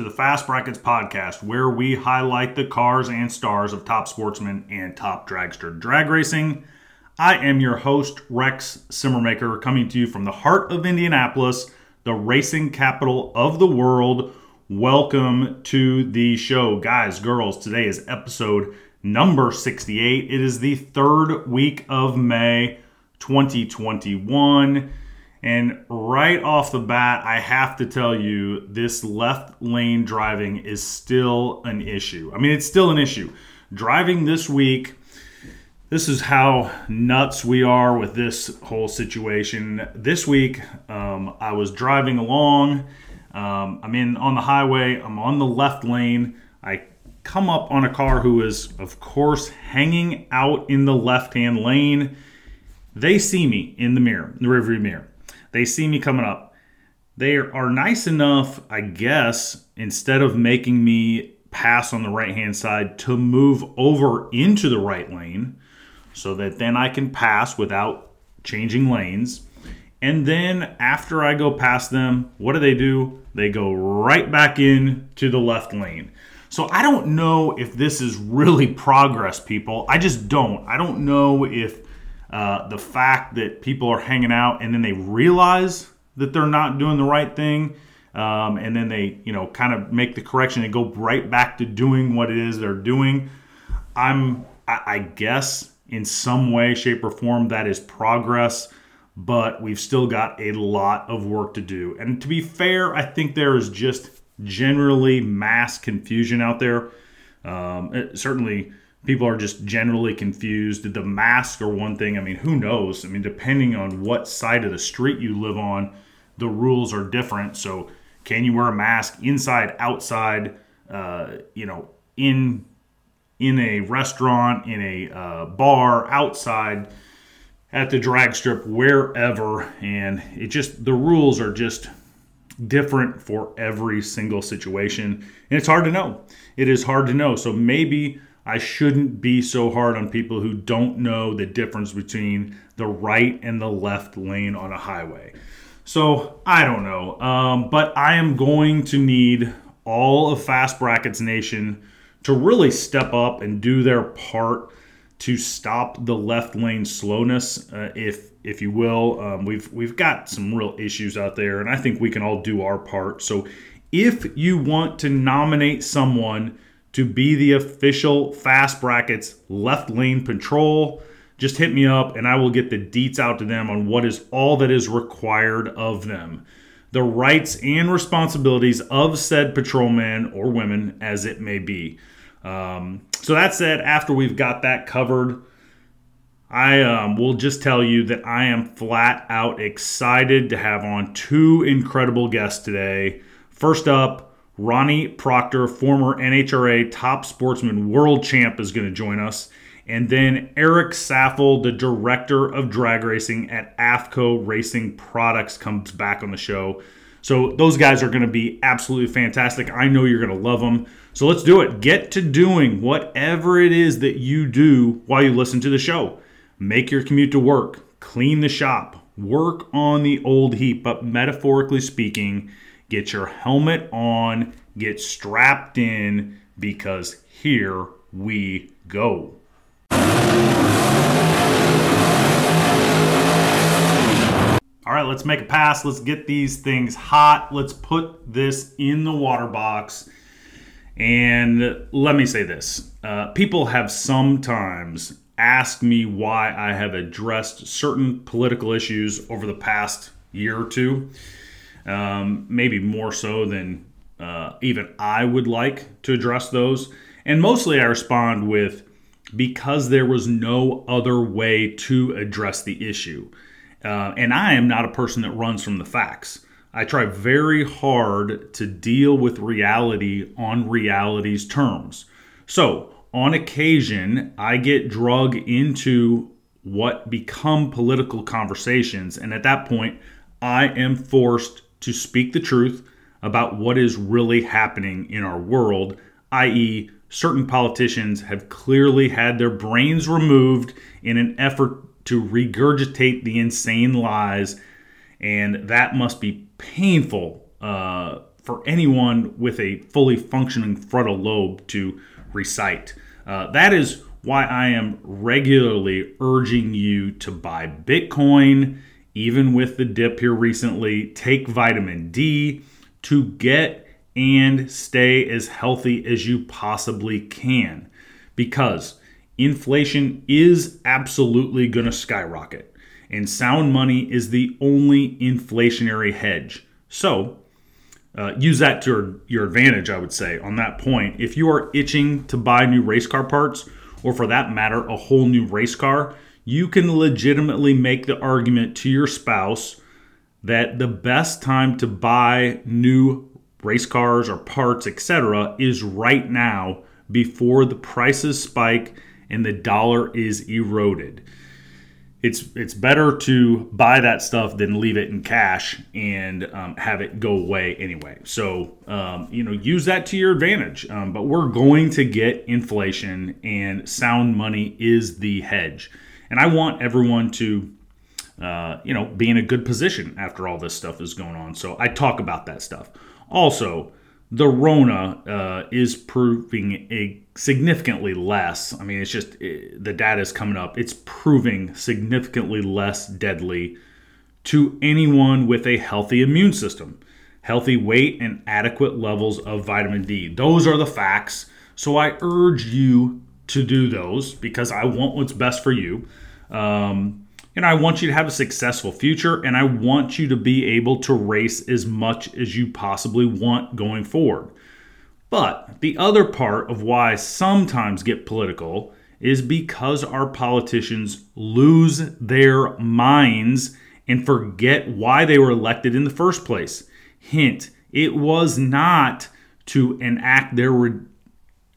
To the Fast Brackets podcast, where we highlight the cars and stars of top sportsmen and top dragster drag racing. I am your host, Rex Simmermaker, coming to you from the heart of Indianapolis, the racing capital of the world. Welcome to the show, guys, girls. Today is episode number 68. It is the third week of May 2021. And right off the bat, I have to tell you, this left lane driving is still an issue. I mean, it's still an issue. Driving this week, this is how nuts we are with this whole situation. This week, um, I was driving along. Um, I'm in on the highway. I'm on the left lane. I come up on a car who is, of course, hanging out in the left hand lane. They see me in the mirror, the rearview mirror. They see me coming up. They are nice enough, I guess, instead of making me pass on the right hand side, to move over into the right lane so that then I can pass without changing lanes. And then after I go past them, what do they do? They go right back in to the left lane. So I don't know if this is really progress, people. I just don't. I don't know if uh, the fact that people are hanging out and then they realize that they're not doing the right thing. Um, and then they, you know, kind of make the correction and go right back to doing what it is they're doing. I'm, I, I guess, in some way, shape, or form, that is progress, but we've still got a lot of work to do. And to be fair, I think there is just generally mass confusion out there. Um, certainly, people are just generally confused. The mask or one thing. I mean, who knows? I mean, depending on what side of the street you live on, the rules are different. So, can you wear a mask inside, outside? Uh, you know, in in a restaurant, in a uh, bar, outside, at the drag strip, wherever, and it just the rules are just different for every single situation, and it's hard to know. It is hard to know. So maybe I shouldn't be so hard on people who don't know the difference between the right and the left lane on a highway. So I don't know. Um, but I am going to need all of Fast Brackets Nation to really step up and do their part to stop the left lane slowness, uh, if if you will. Um, we've we've got some real issues out there, and I think we can all do our part. So if you want to nominate someone to be the official Fast Brackets left lane patrol, just hit me up and I will get the deets out to them on what is all that is required of them. The rights and responsibilities of said patrolman or women, as it may be. Um, so that said, after we've got that covered, I um, will just tell you that I am flat out excited to have on two incredible guests today. First up, Ronnie Proctor, former NHRA top sportsman world champ, is going to join us. And then Eric Saffell, the director of drag racing at AFCO Racing Products, comes back on the show. So those guys are going to be absolutely fantastic. I know you're going to love them. So let's do it. Get to doing whatever it is that you do while you listen to the show. Make your commute to work, clean the shop, work on the old heap, but metaphorically speaking, Get your helmet on, get strapped in, because here we go. All right, let's make a pass. Let's get these things hot. Let's put this in the water box. And let me say this uh, people have sometimes asked me why I have addressed certain political issues over the past year or two um, maybe more so than uh, even I would like to address those. And mostly I respond with because there was no other way to address the issue. Uh, and I am not a person that runs from the facts. I try very hard to deal with reality on reality's terms. So, on occasion, I get drug into what become political conversations. And at that point, I am forced to speak the truth about what is really happening in our world, i.e., certain politicians have clearly had their brains removed in an effort to regurgitate the insane lies, and that must be painful uh, for anyone with a fully functioning frontal lobe to recite. Uh, that is why I am regularly urging you to buy Bitcoin, even with the dip here recently. Take vitamin D to get and stay as healthy as you possibly can because inflation is absolutely going to skyrocket, and sound money is the only inflationary hedge. So, uh, use that to your, your advantage, I would say, on that point. If you are itching to buy new race car parts, or for that matter, a whole new race car, you can legitimately make the argument to your spouse that the best time to buy new race cars or parts, etc., is right now before the prices spike and the dollar is eroded it's it's better to buy that stuff than leave it in cash and um, have it go away anyway. So um, you know, use that to your advantage. Um, but we're going to get inflation, and sound money is the hedge. And I want everyone to, uh, you know, be in a good position after all this stuff is going on. So I talk about that stuff. Also, the Rona uh, is proving a significantly less. I mean, it's just it, eh, the data is coming up. It's proving significantly less deadly to anyone with a healthy immune system, healthy weight, and adequate levels of vitamin D. Those are the facts. So I urge you to do those because I want what's best for you. Um, and I want you to have a successful future, and I want you to be able to race as much as you possibly want going forward. But the other part of why I sometimes get political is because our politicians lose their minds and forget why they were elected in the first place. Hint, it was not to enact their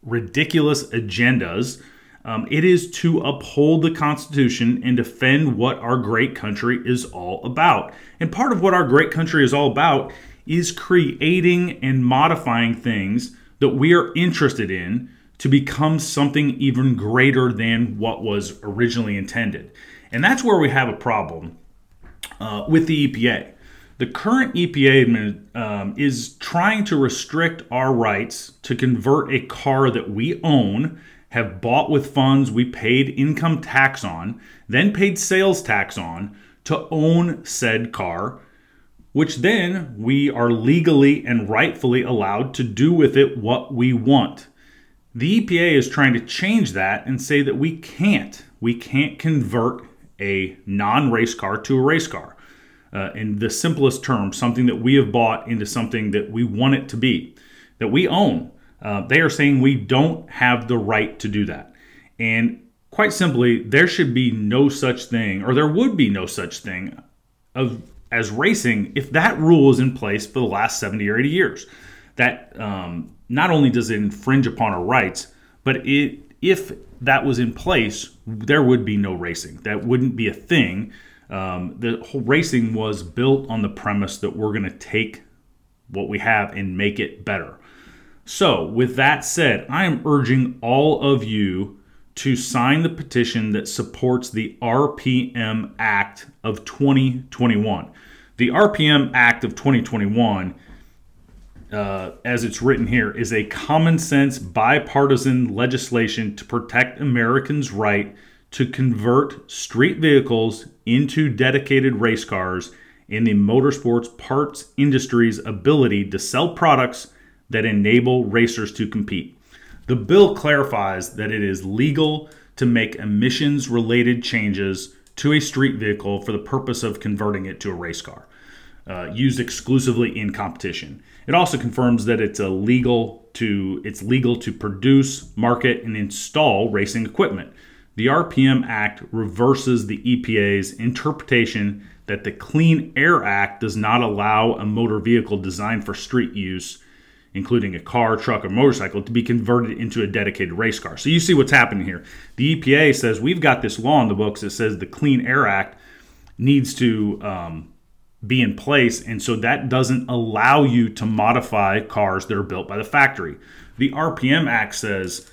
ridiculous agendas um, it is to uphold the Constitution and defend what our great country is all about. And part of what our great country is all about is creating and modifying things that we are interested in to become something even greater than what was originally intended. And that's where we have a problem uh, with the EPA. The current EPA um, is trying to restrict our rights to convert a car that we own have bought with funds we paid income tax on, then paid sales tax on to own said car, which then we are legally and rightfully allowed to do with it what we want. The EPA is trying to change that and say that we can't. We can't convert a non race car to a race car. Uh, in the simplest terms, something that we have bought into something that we want it to be, that we own. Uh, they are saying we don't have the right to do that. And quite simply, there should be no such thing, or there would be no such thing of as racing if that rule is in place for the last 70 or 80 years. That um, not only does it infringe upon our rights, but it if that was in place, there would be no racing. That wouldn't be a thing. Um, the whole racing was built on the premise that we're going to take what we have and make it better. So, with that said, I am urging all of you to sign the petition that supports the RPM Act of 2021. The RPM Act of 2021, uh, as it's written here, is a common sense bipartisan legislation to protect Americans' right to convert street vehicles into dedicated race cars in the motorsports parts industry's ability to sell products that enable racers to compete. The bill clarifies that it is legal to make emissions related changes to a street vehicle for the purpose of converting it to a race car, uh, used exclusively in competition. It also confirms that it's illegal to it's legal to produce, market, and install racing equipment. The RPM Act reverses the EPA's interpretation that the Clean Air Act does not allow a motor vehicle designed for street use including a car, truck, or motorcycle, to be converted into a dedicated race car. So you see what's happening here. The EPA says we've got this law in the books that says the Clean Air Act needs to um, be in place, and so that doesn't allow you to modify cars that are built by the factory. The RPM Act says,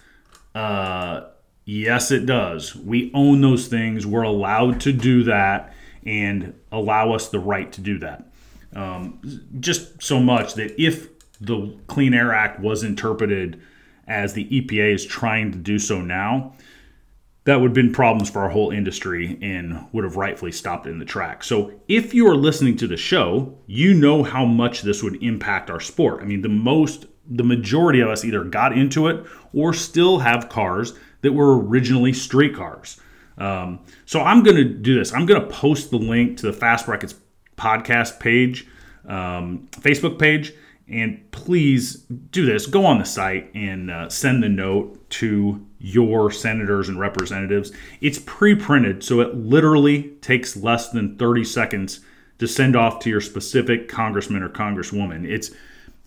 uh, yes, it does. We own those things. We're allowed to do that and allow us the right to do that. Um, just so much that if the Clean Air Act was interpreted as the EPA is trying to do so now, that would have been problems for our whole industry and would have rightfully stopped in the track. So, if you are listening to the show, you know how much this would impact our sport. I mean, the most, the majority of us either got into it or still have cars that were originally street cars. Um, so, I'm going to do this. I'm going to post the link to the Fast Brackets podcast page, um, Facebook page and please do this. Go on the site and uh, send the note to your senators and representatives. It's pre printed, so it literally takes less than 30 seconds to send off to your specific congressman or congresswoman. It's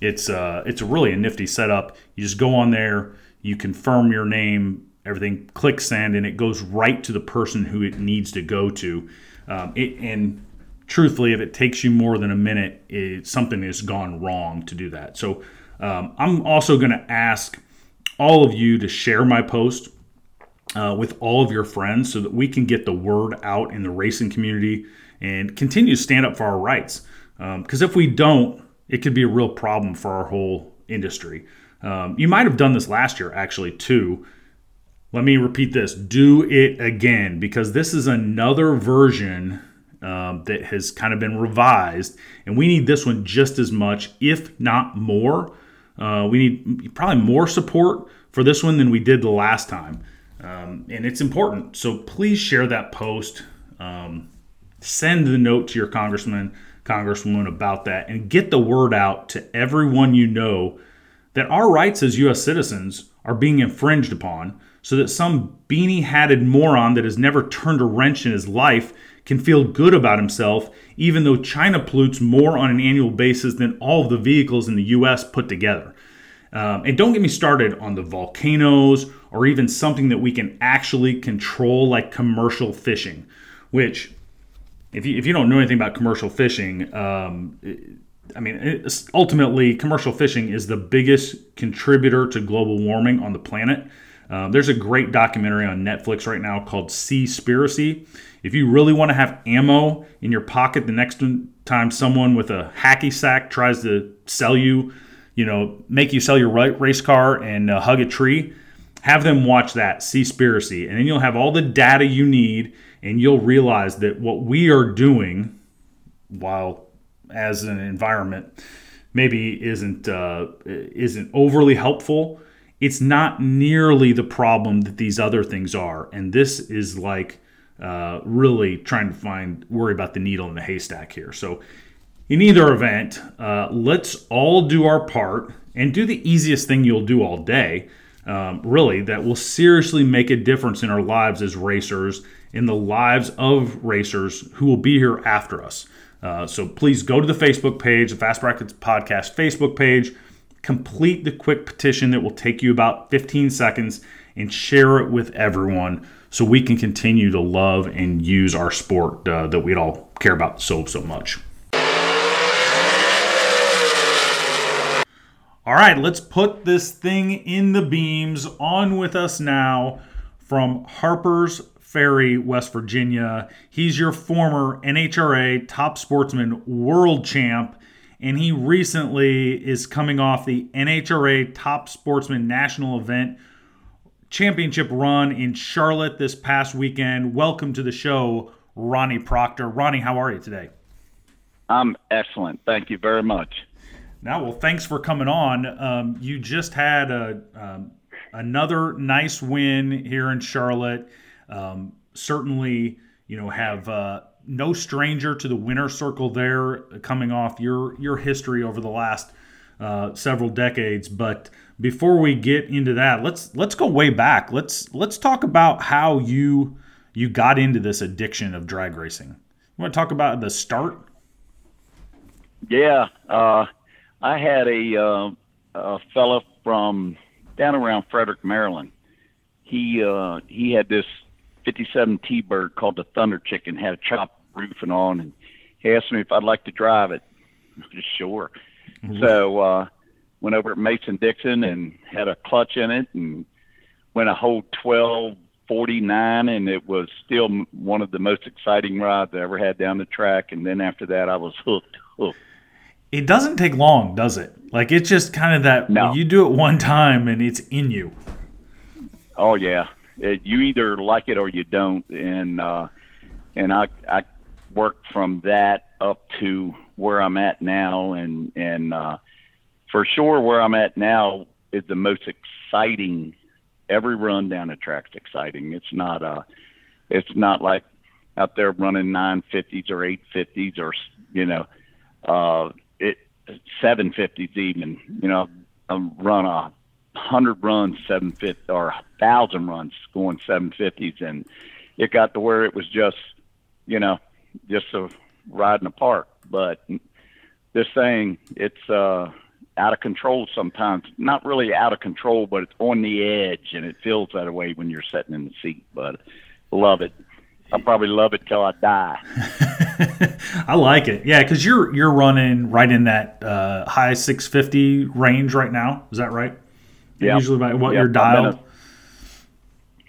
it's uh, it's really a nifty setup. You just go on there, you confirm your name, everything, clicks send, and it goes right to the person who it needs to go to. Um, it, and truthfully, if it takes you more than a minute, it, something has gone wrong to do that. So um, I'm also going to ask all of you to share my post uh, with all of your friends so that we can get the word out in the racing community and continue to stand up for our rights. Because um, if we don't, it could be a real problem for our whole industry. Um, you might have done this last year, actually, too. Let me repeat this do it again because this is another version um, that has kind of been revised, and we need this one just as much, if not more. Uh, we need probably more support for this one than we did the last time, um, and it's important. So please share that post. Um, send the note to your congressman, congresswoman about that, and get the word out to everyone you know that our rights as U.S. citizens are being infringed upon so that some beanie hatted moron that has never turned a wrench in his life can feel good about himself, even though China pollutes more on an annual basis than all of the vehicles in the US put together. Um, and don't get me started on the volcanoes or even something that we can actually control, like commercial fishing, which, if you, if you don't know anything about commercial fishing, um, I mean, ultimately, commercial fishing is the biggest contributor to global warming on the planet. Um, there's a great documentary on Netflix right now called Seaspiracy. If you really want to have ammo in your pocket the next time someone with a hacky sack tries to sell you, you know, make you sell your race car and uh, hug a tree, have them watch that Seaspiracy, and then you'll have all the data you need, and you'll realize that what we are doing, while as an environment, maybe isn't uh, isn't overly helpful. It's not nearly the problem that these other things are, and this is like uh, really trying to find worry about the needle in the haystack here. So, in either event, uh, let's all do our part and do the easiest thing you'll do all day. Um, really, that will seriously make a difference in our lives as racers, in the lives of racers who will be here after us. Uh, so please go to the Facebook page, the Fast Brackets Podcast Facebook page, complete the quick petition that will take you about 15 seconds, and share it with everyone so we can continue to love and use our sport uh, that we all care about so, so much. All right, let's put this thing in the beams. On with us now from Harper's Ferry, West Virginia. He's your former NHRA top sportsman world champ, and he recently is coming off the NHRA top sportsman national event championship run in Charlotte this past weekend. Welcome to the show, Ronnie Proctor. Ronnie, how are you today? I'm excellent. Thank you very much. Now, well, thanks for coming on. Um, you just had a um, another nice win here in Charlotte. Um, certainly, you know, have uh, no stranger to the winner circle there, coming off your your history over the last uh, several decades. But before we get into that, let's let's go way back. Let's let's talk about how you you got into this addiction of drag racing. You want to talk about the start? Yeah, uh, I had a, uh, a fella from down around Frederick, Maryland. He uh, he had this 57 T-Bird called the Thunder Chicken, had a chopped roof and on, and he asked me if I'd like to drive it. sure. Mm-hmm. So uh, went over at Mason Dixon and had a clutch in it and went a whole 12 49 and it was still one of the most exciting rides I ever had down the track and then after that I was hooked hooked it doesn't take long, does it? Like it's just kind of that No. you do it one time and it's in you. Oh yeah, it, you either like it or you don't, and uh, and I I worked from that up to where I'm at now, and and uh, for sure where I'm at now is the most exciting. Every run down the track's exciting. It's not uh, it's not like out there running 950s or 850s or you know, uh, it 750s even. You know, I run a hundred runs, seven fifty or thousand runs going seven fifties, and it got to where it was just, you know, just a ride in the park. But this thing, it's uh, out of control sometimes. Not really out of control, but it's on the edge, and it feels that way when you're sitting in the seat. But love it. I'll probably love it till I die. I like it. Yeah, because you're you're running right in that uh, high 650 range right now. Is that right? Yep. Usually by what Yep, you're I've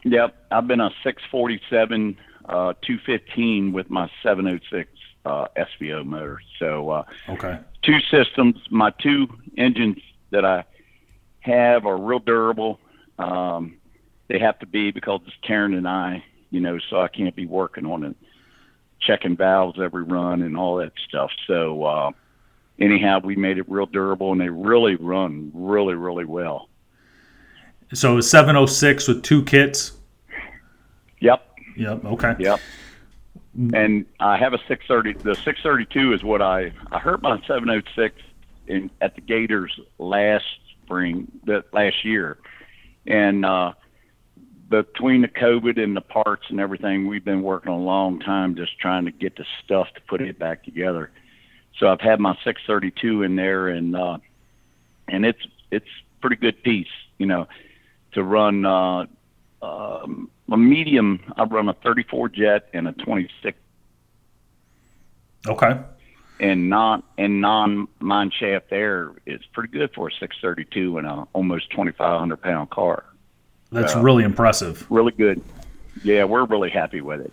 been. Yep, I've been a 647, uh, 215 with my 706 uh, SVO motor. So uh, Okay. two systems. My two engines that I have are real durable. Um, they have to be because it's Karen and I, you know, so I can't be working on it, checking valves every run and all that stuff. So uh, anyhow, we made it real durable, and they really run really, really well. So 706 with two kits. Yep. Yep. Okay. Yep. And I have a 630. The 632 is what I I hurt my 706 in at the Gators last spring, that last year, and uh, between the COVID and the parts and everything, we've been working a long time just trying to get the stuff to put it back together. So I've had my 632 in there, and uh, and it's it's pretty good piece, you know, to run. Uh, um, a medium, I run a 34 jet and a 26 Okay. and non and non mine shaft air is pretty good for a 632 and a almost 2,500 pound car. That's Yeah. really impressive. Really good. Yeah, we're really happy with it.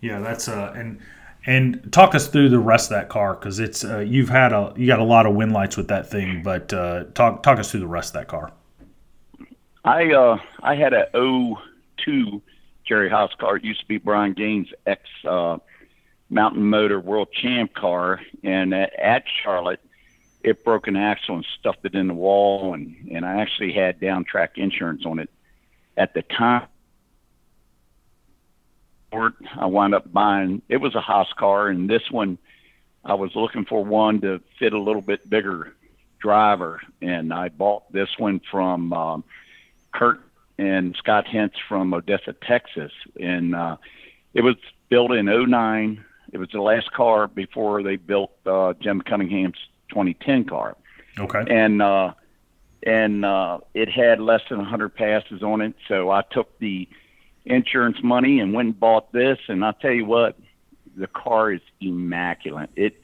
Yeah, that's uh and and talk us through the rest of that car because it's uh, you've had a you got a lot of win lights with that thing, but uh, talk talk us through the rest of that car. I uh I had a 02 Jerry Haas car. It used to be Brian Gaines' ex uh, Mountain Motor World Champ car, and at, at Charlotte, it broke an axle and stuffed it in the wall, and and I actually had down track insurance on it at the time. I wound up buying. It was a Haas car, and this one, I was looking for one to fit a little bit bigger driver, and I bought this one from. Um, Kurt and Scott Hentz from Odessa, Texas, and uh, it was built in '09. It was the last car before they built uh, Jim Cunningham's 2010 car, Okay. and uh, and uh, it had less than 100 passes on it. So I took the insurance money and went and bought this, and I tell you what, the car is immaculate. It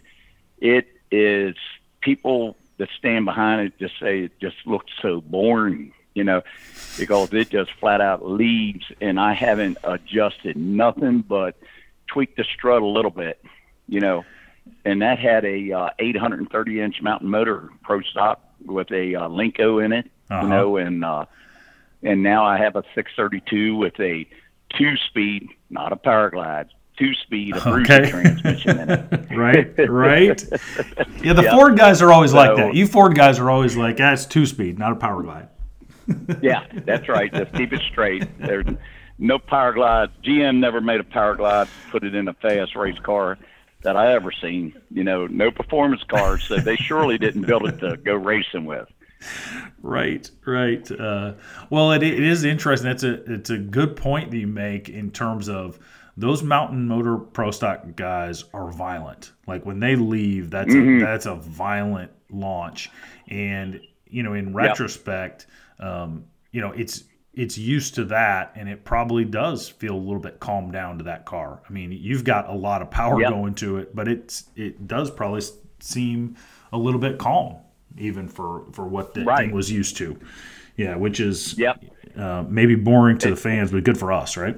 it is people that stand behind it just say it just looks so boring, you know, because it just flat out leaves, and I haven't adjusted nothing but tweaked the strut a little bit, you know, and that had a uh, 830 inch mountain motor pro stock with a uh, Lenco in it, Uh-huh. you know, and uh, and now I have a 632 with a two speed, not a power glide, two speed, a Bruce Okay. transmission in it. right, right. Yeah, the Yeah. Ford guys are always like that. You Ford guys are always like, ah, it's two speed, not a power glide. Yeah, that's right. Just keep it straight. There's no power glide. GM never made a power glide, put it in a fast race car that I ever seen. You know, no performance cars, so they surely didn't build it to go racing with. Right, right. Uh, well, it, it is interesting. It's a it's a good point that you make in terms of those mountain motor pro stock guys are violent. Like when they leave, that's a, that's a violent launch. And you know, in retrospect, um, you know, it's it's used to that, and it probably does feel a little bit calmed down to that car. I mean, you've got a lot of power Yep. going to it, but it's it does probably seem a little bit calm, even for for what the Right. thing was used to. Yeah, which is Yep. uh, maybe boring to the fans, but good for us, right?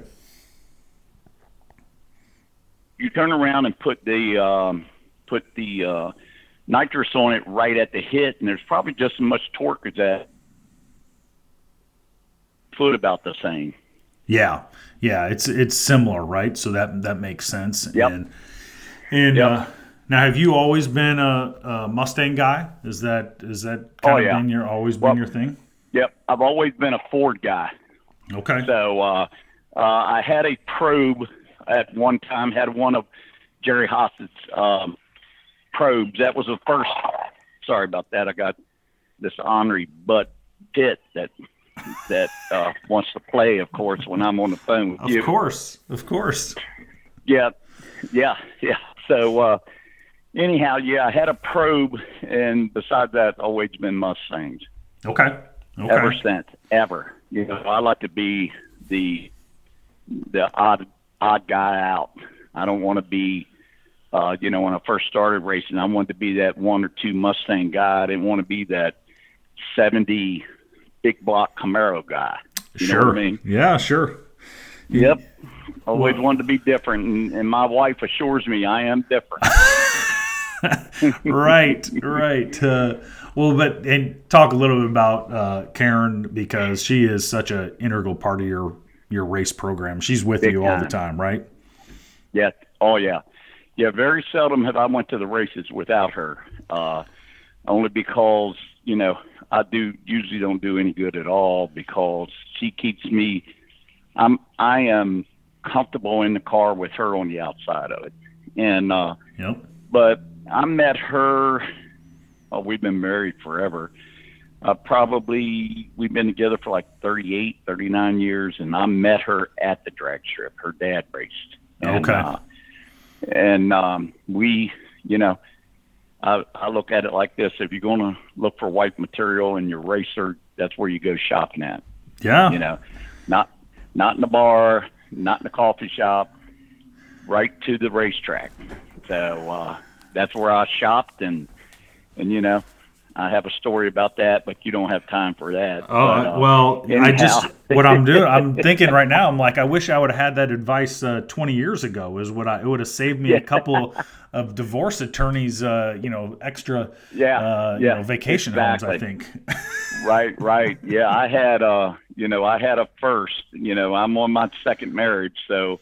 you turn around and put the um, put the uh, nitrous on it right at the hit, and there's probably just as much torque as that foot about the same. Yeah, yeah, it's it's similar, right? So that that makes sense. Yep. And, and Yep. uh, now, have you always been a, a Mustang guy? Is that is that kind Oh, of yeah. been your always been Well- your thing? Yep, I've always been a Ford guy. Okay. So uh, uh, I had a probe at one time. Had one of Jerry Haas's um, probes. That was the first. Sorry about that. I got this ornery butt pit that that uh, wants to play. Of course, when I'm on the phone with Of you. Of course, of course. Yeah, yeah, yeah. So uh, anyhow, yeah, I had a probe, and besides that, always been Mustangs Okay. Okay. ever since. Ever. You know, I like to be the the odd odd guy out. I don't want to be. Uh, you know, when I first started racing, I wanted to be that one or two Mustang guy. I didn't want to be that seventy big block Camaro guy. You sure. know what I mean? Yeah, sure. Yep. Always wanted to be different, and, and my wife assures me I am different. right, right. Uh, well, but and talk a little bit about uh, Karen because she is such an integral part of your your race program. She's with Big you all the time. time, right? Yeah. Oh yeah. Yeah. Very seldom have I went to the races without her. Uh, only because you know I do usually don't do any good at all because she keeps me. I'm I am comfortable in the car with her on the outside of it, and uh, Yep. but I met her. Oh, we've been married forever. Uh, probably we've been together for like 38, 39 years, and I met her at the drag strip. Her dad raced. And, Okay. Uh, and um, we, you know, I, I look at it like this: if you're going to look for white material in your racer, that's where you go shopping at. Yeah. You know, not not in the bar, not in the coffee shop, right to the racetrack. So uh, that's where I shopped, and and you know, I have a story about that, but you don't have time for that. Oh But, uh, well, I just what I'm doing. I'm thinking right now. I'm like, I wish I would have had that advice uh, 20 years ago. Is what I it would have saved me a couple of divorce attorneys. Uh, you know, extra. Yeah, Uh, you yeah, know, vacation exactly. homes. I think. right, right. Yeah, I had uh, you know, I had a first. You know, I'm on my second marriage, so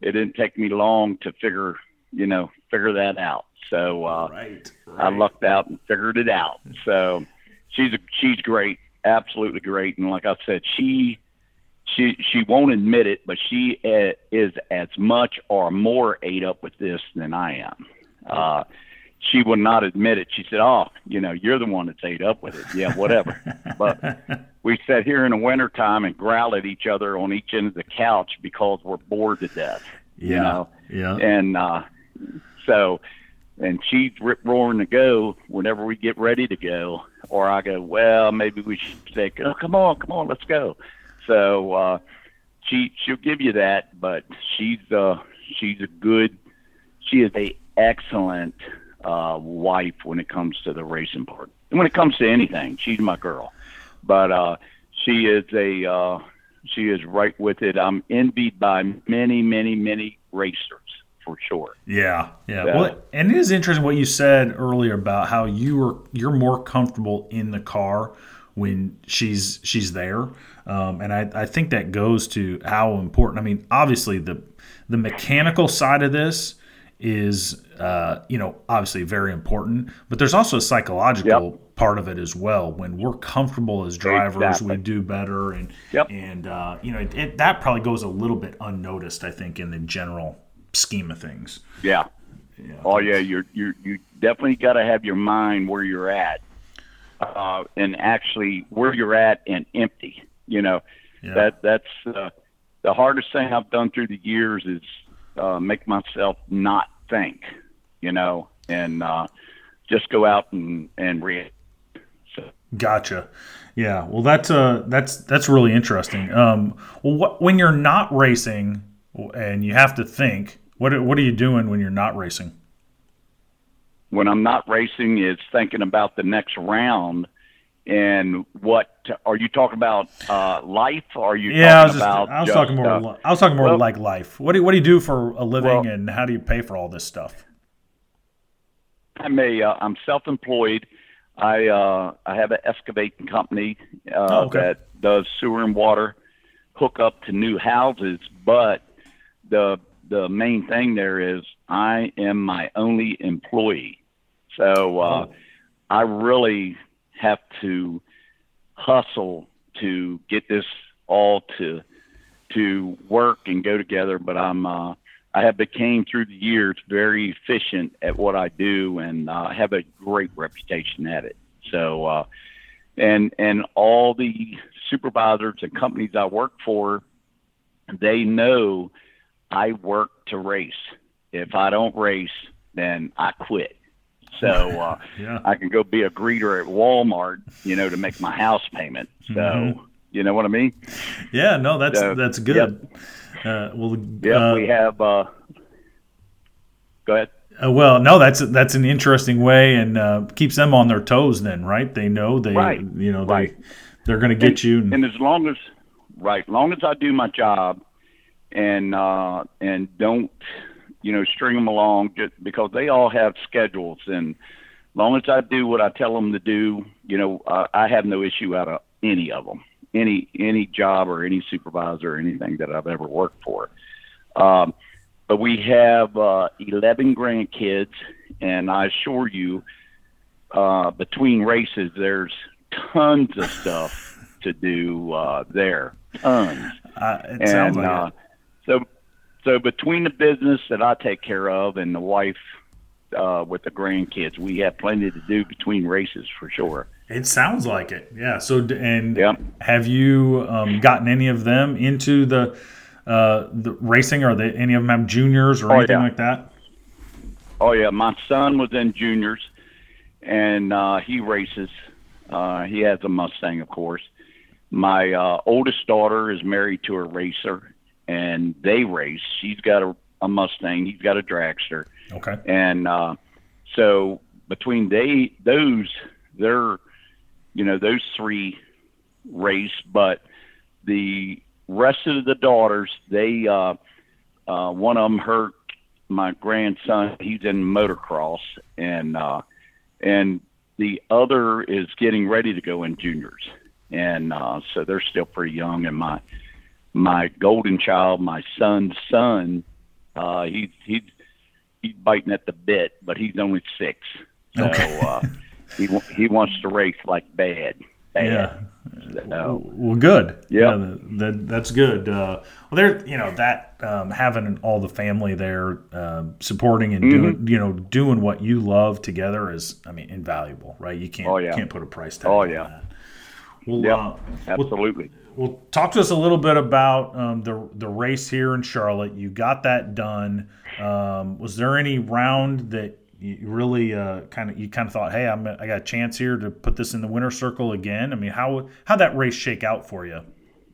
it didn't take me long to figure, you know, figure that out. So uh, right. I lucked out and figured it out. So she's a, she's great, absolutely great. And like I said, she she she won't admit it, but she uh, is as much or more ate up with this than I am. Uh, she would not admit it. She said, "Oh, you know, you're the one that's ate up with it." Yeah, whatever. but we sat here in the wintertime and growl at each other on each end of the couch because we're bored to death. Yeah. You know, Yeah. and uh, so and she's rip roaring to go whenever we get ready to go. Or i go well maybe we should say oh, come on come on let's go. So uh she she'll give you that but she's uh she's a good she is a excellent uh wife when it comes to the racing part. And when it comes to anything she's my girl. But uh she is a uh she is right with it. I'm envied by many many many racers for sure Yeah, yeah. Yeah. Well, and it is interesting what you said earlier about how you were you're more comfortable in the car when she's she's there, um, and I, I think that goes to how important. I mean, obviously the the mechanical side of this is uh, you know obviously very important, but there's also a psychological part of it as well. When we're comfortable as drivers, Exactly. we do better, and Yep. and uh, you know it, it, that probably goes a little bit unnoticed. I think in the general scheme of things. Yeah. Yeah. Oh yeah, you're you you definitely got to have your mind where you're at, uh, and actually where you're at and empty. You know, Yeah. that that's uh, the hardest thing I've done through the years is uh, make myself not think. You know, and uh, just go out and and react. So Gotcha. Yeah. Well, that's uh that's that's really interesting. Um, well, what, when you're not racing and you have to think, what are- what are you doing when you're not racing? when I'm not racing, is thinking about the next round. And what are you talking about? Uh, life? Or are you Yeah, I was talking just about? I was just, talking more uh, I was talking more well- like life. What do what do you do for a living Well- and how do you pay for all this stuff? I'm a uh, I'm self-employed. I uh, I have an excavating company uh, Oh, okay. that does sewer and water hook up to new houses, but the the main thing there is I am my only employee. So uh, Oh. I really have to hustle to get this all to to work and go together. But I'm uh, I have became through the years very efficient at what I do and uh, have a great reputation at it. So uh, and and all the supervisors and companies I work for, they know I work to race. If I don't race, then I quit. So uh, Yeah. I can go be a greeter at Walmart, you know, to make my house payment. So Mhm. you know what I mean? Yeah, no, that's So, that's good. Uh, well, Yeah, uh, we have. Uh, go ahead. uh, well, no, that's that's an interesting way and uh, keeps them on their toes. Then, right? They know they, Right, you know, they right. they're going to get you. And, And as long as, right, as long as I do my job, and uh, and don't, you know, string them along just because they all have schedules, and as long as I do what I tell them to do, you know, uh, I have no issue out of any of them, any any job or any supervisor or anything that I've ever worked for. Um, but we have uh, 11 grandkids, and I assure you, uh, between races, there's tons of stuff to do uh, there. Tons. uh, it sounds like uh, it. So, so between the business that I take care of and the wife uh, with the grandkids, we have plenty to do between races for sure. It sounds like it. Yeah. So, and Yeah. have you um, gotten any of them into the uh, the racing? Are they any of them have juniors or Oh, anything yeah. like that? Oh yeah, my son was in juniors, and uh, he races. Uh, he has a Mustang, of course. My uh, oldest daughter is married to a racer, and they race. She's got a, a Mustang. He's got a dragster, Okay. and uh, so between they those, they're you know those three race, but the rest of the daughters, they uh, uh, one of them hurt my grandson. He's in motocross, and uh, and the other is getting ready to go in juniors, and uh, so they're still pretty young. And my my golden child, my son's son, uh, he's he's he's biting at the bit, but he's only six, so Okay. uh, he he wants to race like bad. bad. Yeah. So, Well, good. Yeah. that, that, that's good. Uh, well, there, you know, that um, having all the family there um supporting and Mm-hmm. doing, you know, doing what you love together is, I mean, invaluable, right? You can't, Oh, yeah. can't put a price tag. Oh, on yeah. that. Well, uh, absolutely. well, talk to us a little bit about um, the the race here in Charlotte. You got that done. Um, was there any round that you really uh, kind of you kind of thought, hey, I'm I got a chance here to put this in the winner circle again? I mean, how how that race shake out for you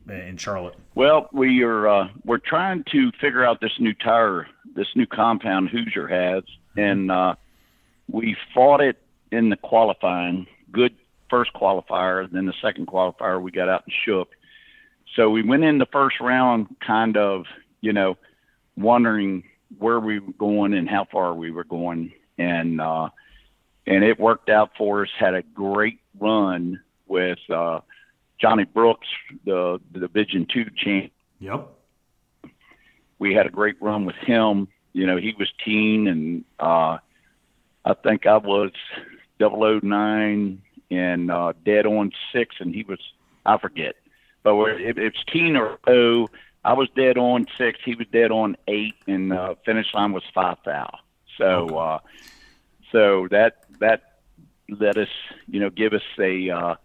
in Charlotte? Well, we are uh, we're trying to figure out this new tire, this new compound Hoosier has, and uh, we fought it in the qualifying. Good first qualifier, then the second qualifier we got out and shook. So we went in the first round, kind of, you know, wondering where we were going and how far we were going, and uh, and it worked out for us. Had a great run with. Uh, Johnny Brooks, the, the Division Two champ. Yep. We had a great run with him. You know, he was teen, and uh, I think I was 009 and uh, dead on six, and he was I forget, but we're- if it's teen or O, I was dead on six, he was dead on eight, and uh, finish line was five foul. So, uh, so that that let us, you know, give us a uh,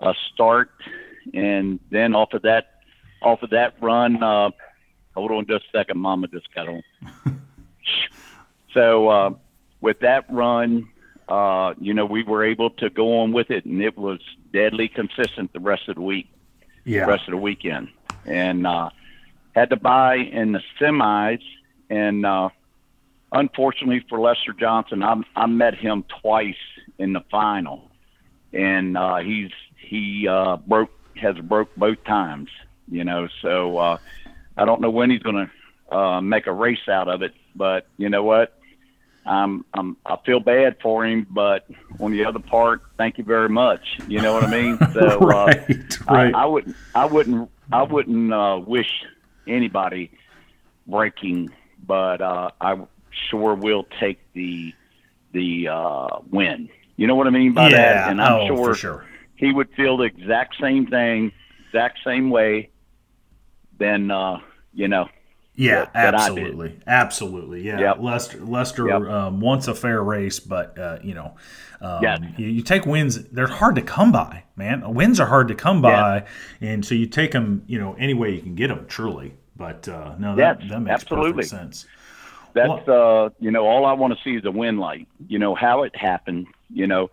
a start, and then off of that, off of that run, uh, hold on just a second, Mama just got on. so uh, with that run, uh, you know, we were able to go on with it, and it was deadly consistent the rest of the week, Yeah. the rest of the weekend, and uh, had to buy in the semis, and uh, unfortunately for Lester Johnson, I, I met him twice in the final, and uh, he's he uh, broke has broke both times. You know, so uh, I don't know when he's going to uh, make a race out of it, but you know what? I'm, I'm I feel bad for him, but on the other part, thank you very much. You know what I mean? So right, uh, right. I, I wouldn't I wouldn't I wouldn't uh, wish anybody breaking, but uh, I sure will take the the uh, win. You know what I mean by yeah, that? And I'm oh, sure, for sure. he would feel the exact same thing, exact same way. Then uh, you know, Yeah, that- that I did. absolutely, absolutely. Yeah, Yep. Lester Lester Yep. um, wants a fair race, but uh, you know, um, Yeah. you, you take wins. They're hard to come by, man. Wins are hard to come by, and so you take them, you know, any way you can get them. Truly, but uh, no, that, Yes, that makes absolutely. perfect sense. that's uh, you know, all I want to see is a win light. You know how it happened. You know,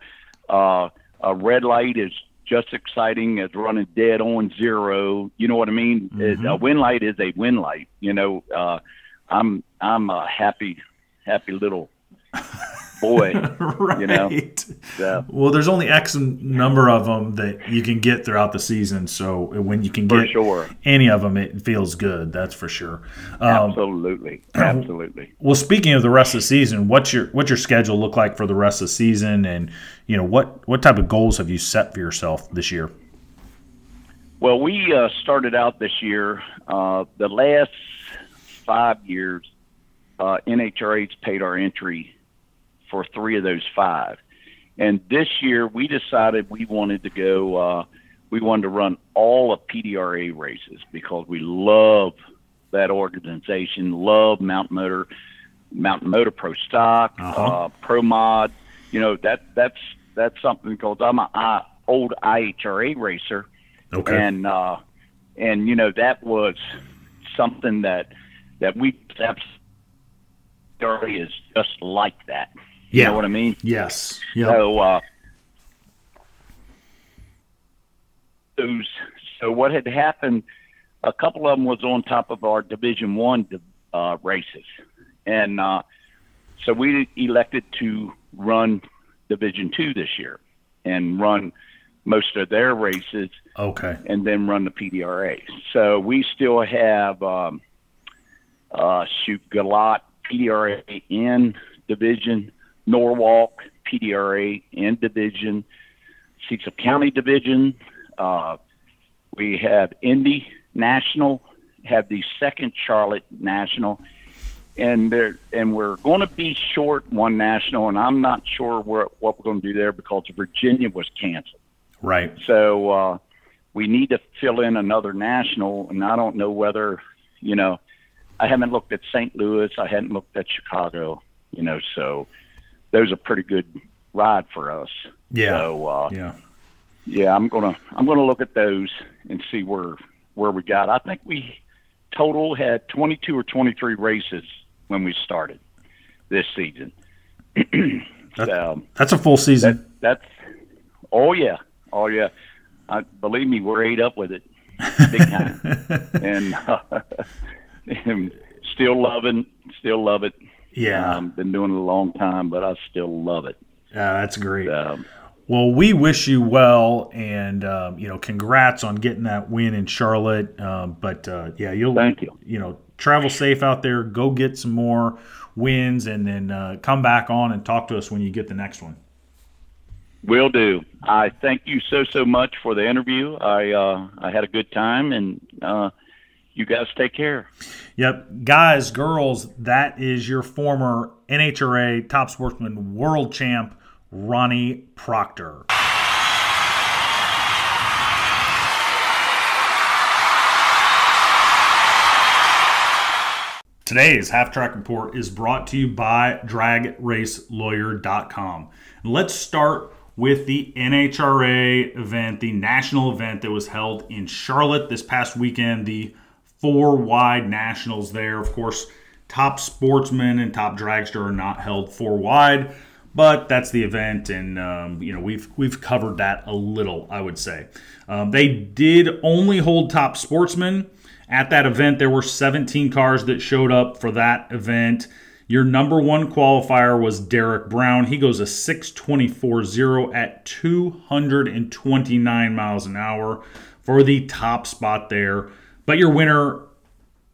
uh, a red light is just exciting as running dead on zero. You know what I mean? Mm-hmm. a win light is a win light. You know, uh, I'm I'm a happy happy little boy. right. You know, So, Well, there's only X number of them that you can get throughout the season. So when you can get sure, any of them, it feels good. That's for sure. Um, absolutely, absolutely. Well, speaking of the rest of the season, what's your what's your schedule look like for the rest of the season, and you know what what type of goals have you set for yourself this year? Well, we uh, started out this year. Uh, the last five years, uh, NHRA's paid our entry for three of those five. And this year, we decided we wanted to go. Uh, we wanted to run all of PDRA races because we love that organization. Love Mountain Motor, Mountain Motor Pro Stock, Uh-huh. uh, Pro Mod. You know that that's that's something because I'm an I, old IHRA racer Okay. and uh, and you know that was something that that we absolutely is just like that. You Yeah. know what I mean? yes. Yep. So uh, those so what had happened? A couple of them was on top of our Division One uh, races, and uh, so we elected to run Division Two this year and run most of their races Okay. and then run the PDRA. So we still have um, uh, shoot GALOT PDRA in division, Norwalk PDRA in division, Cecil County division. Uh, we have Indy National, have the second Charlotte National, and there and we're going to be short one national, and I'm not sure where, what we're going to do there because Virginia was canceled. Right. So uh, we need to fill in another national, and I don't know whether, you know, I haven't looked at St. Louis, I hadn't looked at Chicago, you know, so those are pretty good ride for us. Yeah. So uh, Yeah. yeah, I'm gonna I'm gonna look at those and see where where we got. I think we total had 22 or 23 races when we started this season. so That's a full season. that that's oh yeah oh yeah I, believe me we're ate up with it big time and, uh, and still loving still love it yeah. um, been doing it a long time but i still love it yeah. That's great. um, Well, we wish you well, and um, you know, congrats on getting that win in Charlotte. Um, but uh, yeah, you'll Thank you. You know, travel safe out there. Go get some more wins, and then uh, come back on and talk to us when you get the next one. will do i thank you so so much for the interview i uh, i had a good time and uh, you guys take care Yep, guys, girls, that is your former NHRA top sportsman world champ Ronnie Proctor. Today's Half Track Report is brought to you by DragRaceLawyer.com. Let's start with the NHRA event, the national event that was held in Charlotte this past weekend, the four wide nationals there. Of course, top sportsman and top dragster are not held four wide, but that's the event, and um, you know we've we've covered that a little, I would say. Um, they did only hold top sportsman at that event. There were 17 cars that showed up for that event. Your number one qualifier was Derek Brown. He goes a 624.0 at 229 miles an hour for the top spot there. But your winner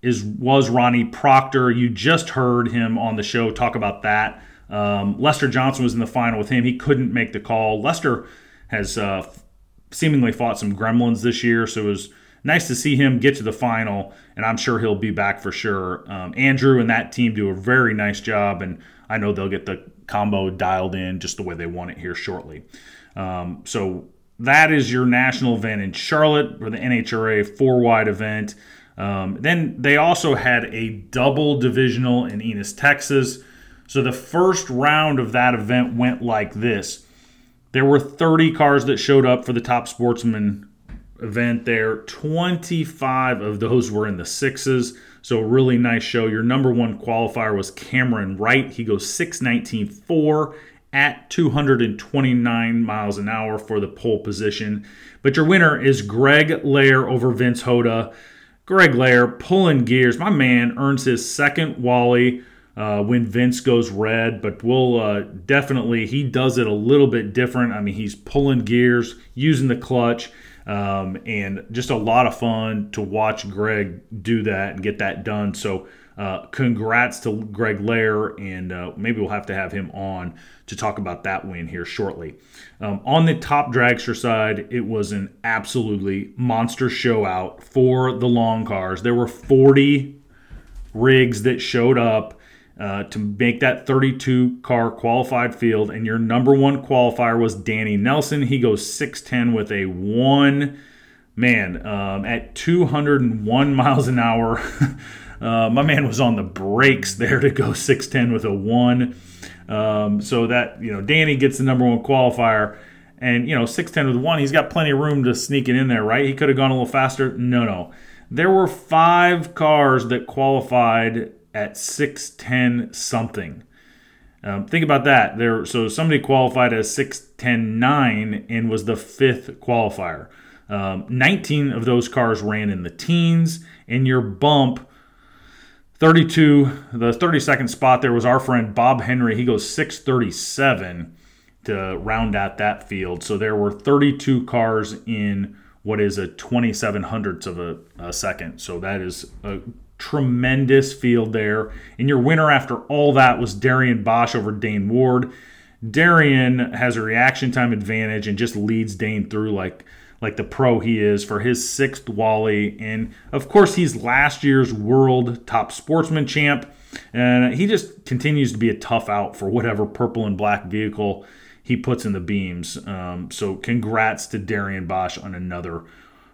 is was Ronnie Proctor. You just heard him on the show talk about that Um, Lester Johnson was in the final with him. He couldn't make the call. Lester has uh, seemingly fought some gremlins this year, so it was nice to see him get to the final, and I'm sure he'll be back for sure. Um, Andrew and that team do a very nice job, and I know they'll get the combo dialed in just the way they want it here shortly. Um, so that is your national event in Charlotte for the NHRA four wide event. Um, then they also had a double divisional in Ennis, Texas. So the first round of that event went like this. There were 30 cars that showed up for the top sportsman event there. 25 of those were in the sixes. So a really nice show. Your number one qualifier was Cameron Wright. He goes 619.4 at 229 miles an hour for the pole position. But your winner is Greg Lair over Vince Hoda. Greg Lair pulling gears. My man earns his second Wally uh, when Vince goes red, but we'll uh, definitely, he does it a little bit different. I mean, he's pulling gears, using the clutch. Um, and just a lot of fun to watch Greg do that and get that done. So, uh, congrats to Greg Lair, and uh, maybe we'll have to have him on to talk about that win here shortly. Um, on the top dragster side, it was an absolutely monster show out for the long cars. There were 40 rigs that showed up. Uh, to make that 32 car qualified field. And your number one qualifier was Danny Nelson. He goes 6'10 with a one. Man, um, at 201 miles an hour, uh, my man was on the brakes there to go 6'10 with a one. Um, so that, you know, Danny gets the number one qualifier. And, you know, 6'10 with one, he's got plenty of room to sneak it in there, right? He could have gone a little faster. No, no. There were five cars that qualified at 6'10 something. Um, think about that. There, so somebody qualified as 6'10'9 and was the fifth qualifier. Um, 19 of those cars ran in the teens, and your bump 32, the 32nd spot there was our friend Bob Henry. He goes 637 to round out that field. So there were 32 cars in what is a 27 hundredths of a, a second. So that is a tremendous field there. And your winner after all that was Darian Bosch over Dane Ward. Darian has a reaction time advantage and just leads Dane through like like the pro he is for his sixth Wally. And of course, he's last year's world top sportsman champ. And he just continues to be a tough out for whatever purple and black vehicle he puts in the beams. Um, so congrats to Darian Bosch on another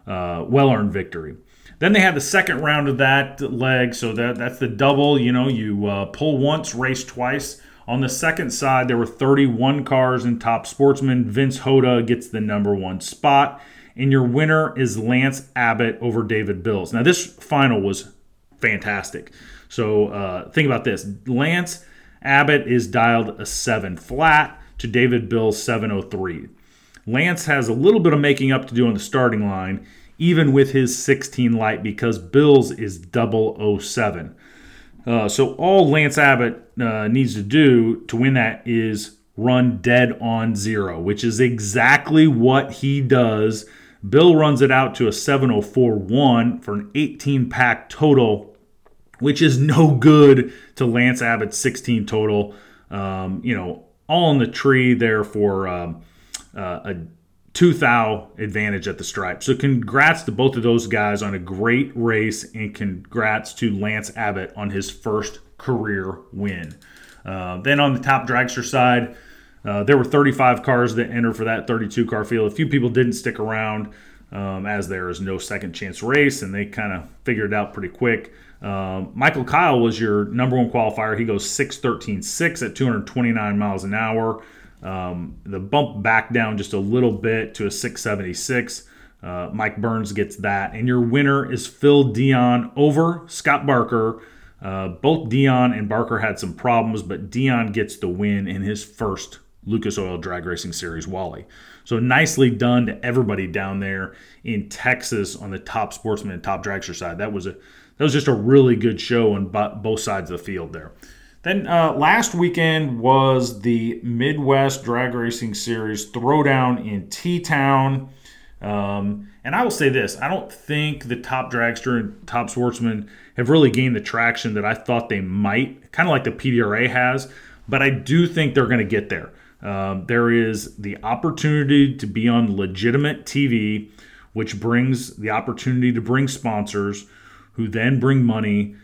uh, well earned victory. Then they had the second round of that leg, so that that's the double. You know, you uh, pull once, race twice. On the second side, there were 31 cars in top sportsman. Vince Hoda gets the number one spot, and your winner is Lance Abbott over David Bills. Now, this final was fantastic. So uh, think about this: Lance Abbott is dialed a seven flat to David Bills 703. Lance has a little bit of making up to do on the starting line even with his 16 light because Bills is 007. Uh, so all Lance Abbott uh, needs to do to win that is run dead on zero, which is exactly what he does. Bill runs it out to a 704.1 for an 18 pack total, which is no good to Lance Abbott's 16 total. Um, you know, all in the tree there for um, uh, a two thou advantage at the stripe. So congrats to both of those guys on a great race, and congrats to Lance Abbott on his first career win. Uh, then on the top dragster side, uh, there were 35 cars that entered for that 32 car field. A few people didn't stick around um, as there is no second chance race, and they kind of figured it out pretty quick. Um, Michael Kyle was your number one qualifier. He goes 6.13.6 at 229 miles an hour. Um, the bump back down just a little bit to a 676. Uh, Mike Burns gets that. And your winner is Phil Dion over Scott Barker. Uh, both Dion and Barker had some problems, but Dion gets the win in his first Lucas Oil Drag Racing Series Wally. So nicely done to everybody down there in Texas on the top sportsman and top dragster side. That was a that was just a really good show on both sides of the field there. Then uh, last weekend was the Midwest Drag Racing Series Throwdown in T Town. Um, and I will say this I don't think the top dragster and top sportsman have really gained the traction that I thought they might, kind of like the PDRA has. but I do think they're going to get there. Um, there is the opportunity to be on legitimate TV, which brings the opportunity to bring sponsors who then bring money.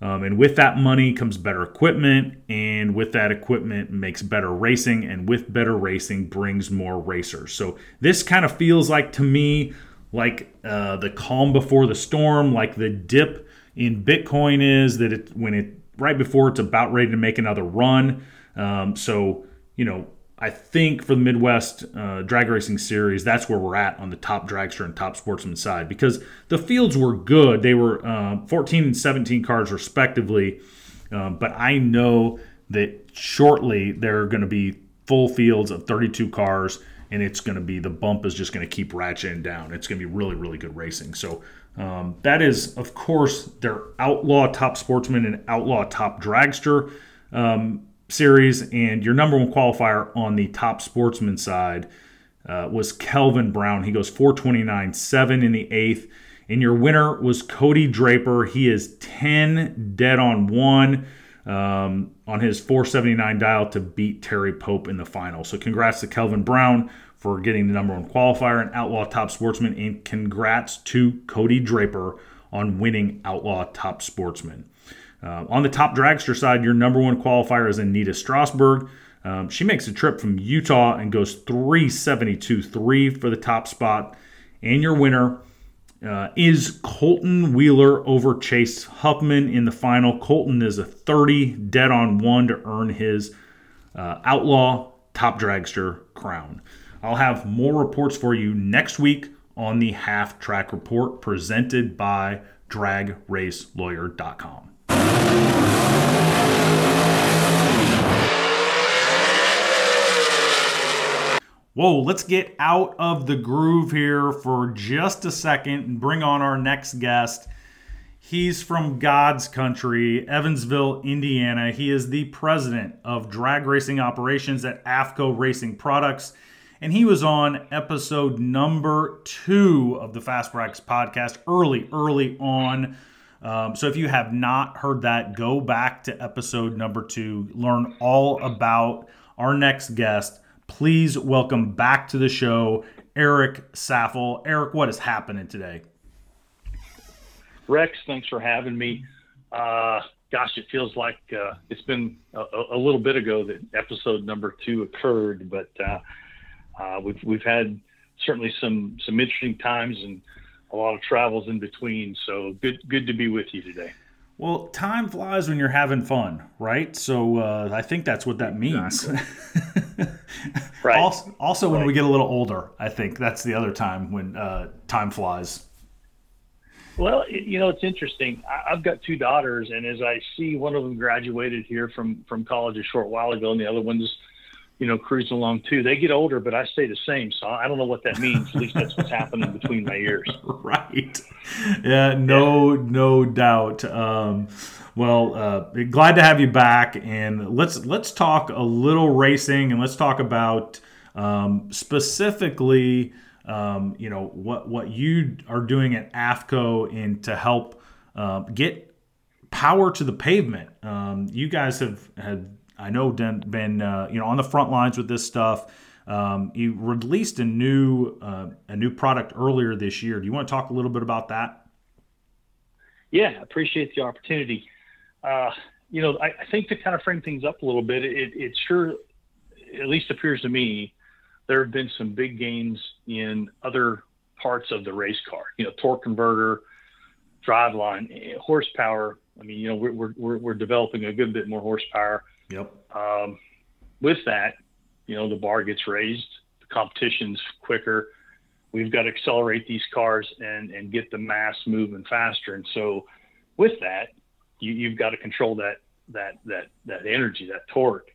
Um, and with that money comes better equipment, and with that equipment makes better racing, and with better racing brings more racers. So this kind of feels like to me like uh, the calm before the storm, like the dip in Bitcoin is that it when it right before it's about ready to make another run. Um, so you know I think for the Midwest uh, Drag Racing Series, that's where we're at on the top dragster and top sportsman side because the fields were good. They were uh, 14 and 17 cars respectively, um, but I know that shortly there are going to be full fields of 32 cars, and it's going to be the bump is just going to keep ratcheting down. It's going to be really, really good racing. So um, that is, of course, their outlaw top sportsman and outlaw top dragster. Um, series, and your number one qualifier on the top sportsman side uh, was Kelvin Brown. He goes 429 7 in the eighth. And your winner was Cody Draper. He is 10 dead on one um, on his 479 dial to beat Terry Pope in the final. So, congrats to Kelvin Brown for getting the number one qualifier and Outlaw Top Sportsman. And congrats to Cody Draper on winning Outlaw Top Sportsman. Uh, on the top dragster side, your number one qualifier is Anita Strasberg. Um, she makes a trip from Utah and goes 372 3 for the top spot. And your winner uh, is Colton Wheeler over Chase Huffman in the final. Colton is a 30 dead on one to earn his uh, outlaw top dragster crown. I'll have more reports for you next week on the half track report presented by dragracelawyer.com. Whoa, let's get out of the groove here for just a second and bring on our next guest. He's from God's country, Evansville, Indiana. He is the president of drag racing operations at AFCO Racing Products. And he was on episode number two of the Fast Practice podcast early, early on. Um, so if you have not heard that, go back to episode number two, learn all about our next guest. Please welcome back to the show, Eric Saffell. Eric, what is happening today? Rex, thanks for having me. Uh, gosh, it feels like uh, it's been a, a, little bit ago that episode number two occurred, but uh, uh we've we've had certainly some some interesting times and a lot of travels in between. So good, good to be with you today. Well, time flies when you're having fun, right? So uh, I think that's what that means. Exactly. right. Also, also when we get a little older, I think that's the other time when uh, time flies. Well, you know, it's interesting. I've got two daughters, and as I see one of them graduated here from from college a short while ago, and the other one's you know, cruising along too. They get older, but I stay the same. So I don't know what that means. At least that's what's happening between my ears. Right. Yeah. No. Yeah. No doubt. Um, well, uh, glad to have you back, and let's let's talk a little racing, and let's talk about um, specifically, um, you know, what what you are doing at AFCO and to help uh, get power to the pavement. Um, you guys have had I know been uh, you know on the front lines with this stuff. Um, you released a new uh, a new product earlier this year. Do you want to talk a little bit about that? Yeah, appreciate the opportunity. Uh, you know, I, I, think to kind of frame things up a little bit, it, it sure at least appears to me there have been some big gains in other parts of the race car. You know, torque converter, driveline, eh, horsepower. I mean, you know, we're, we're, we're developing a good bit more horsepower Yep. Um, with that, you know, the bar gets raised, the competition's quicker. We've got to accelerate these cars and, and get the mass moving faster. And so with that, you, you've got to control that, that, that, that energy, that torque.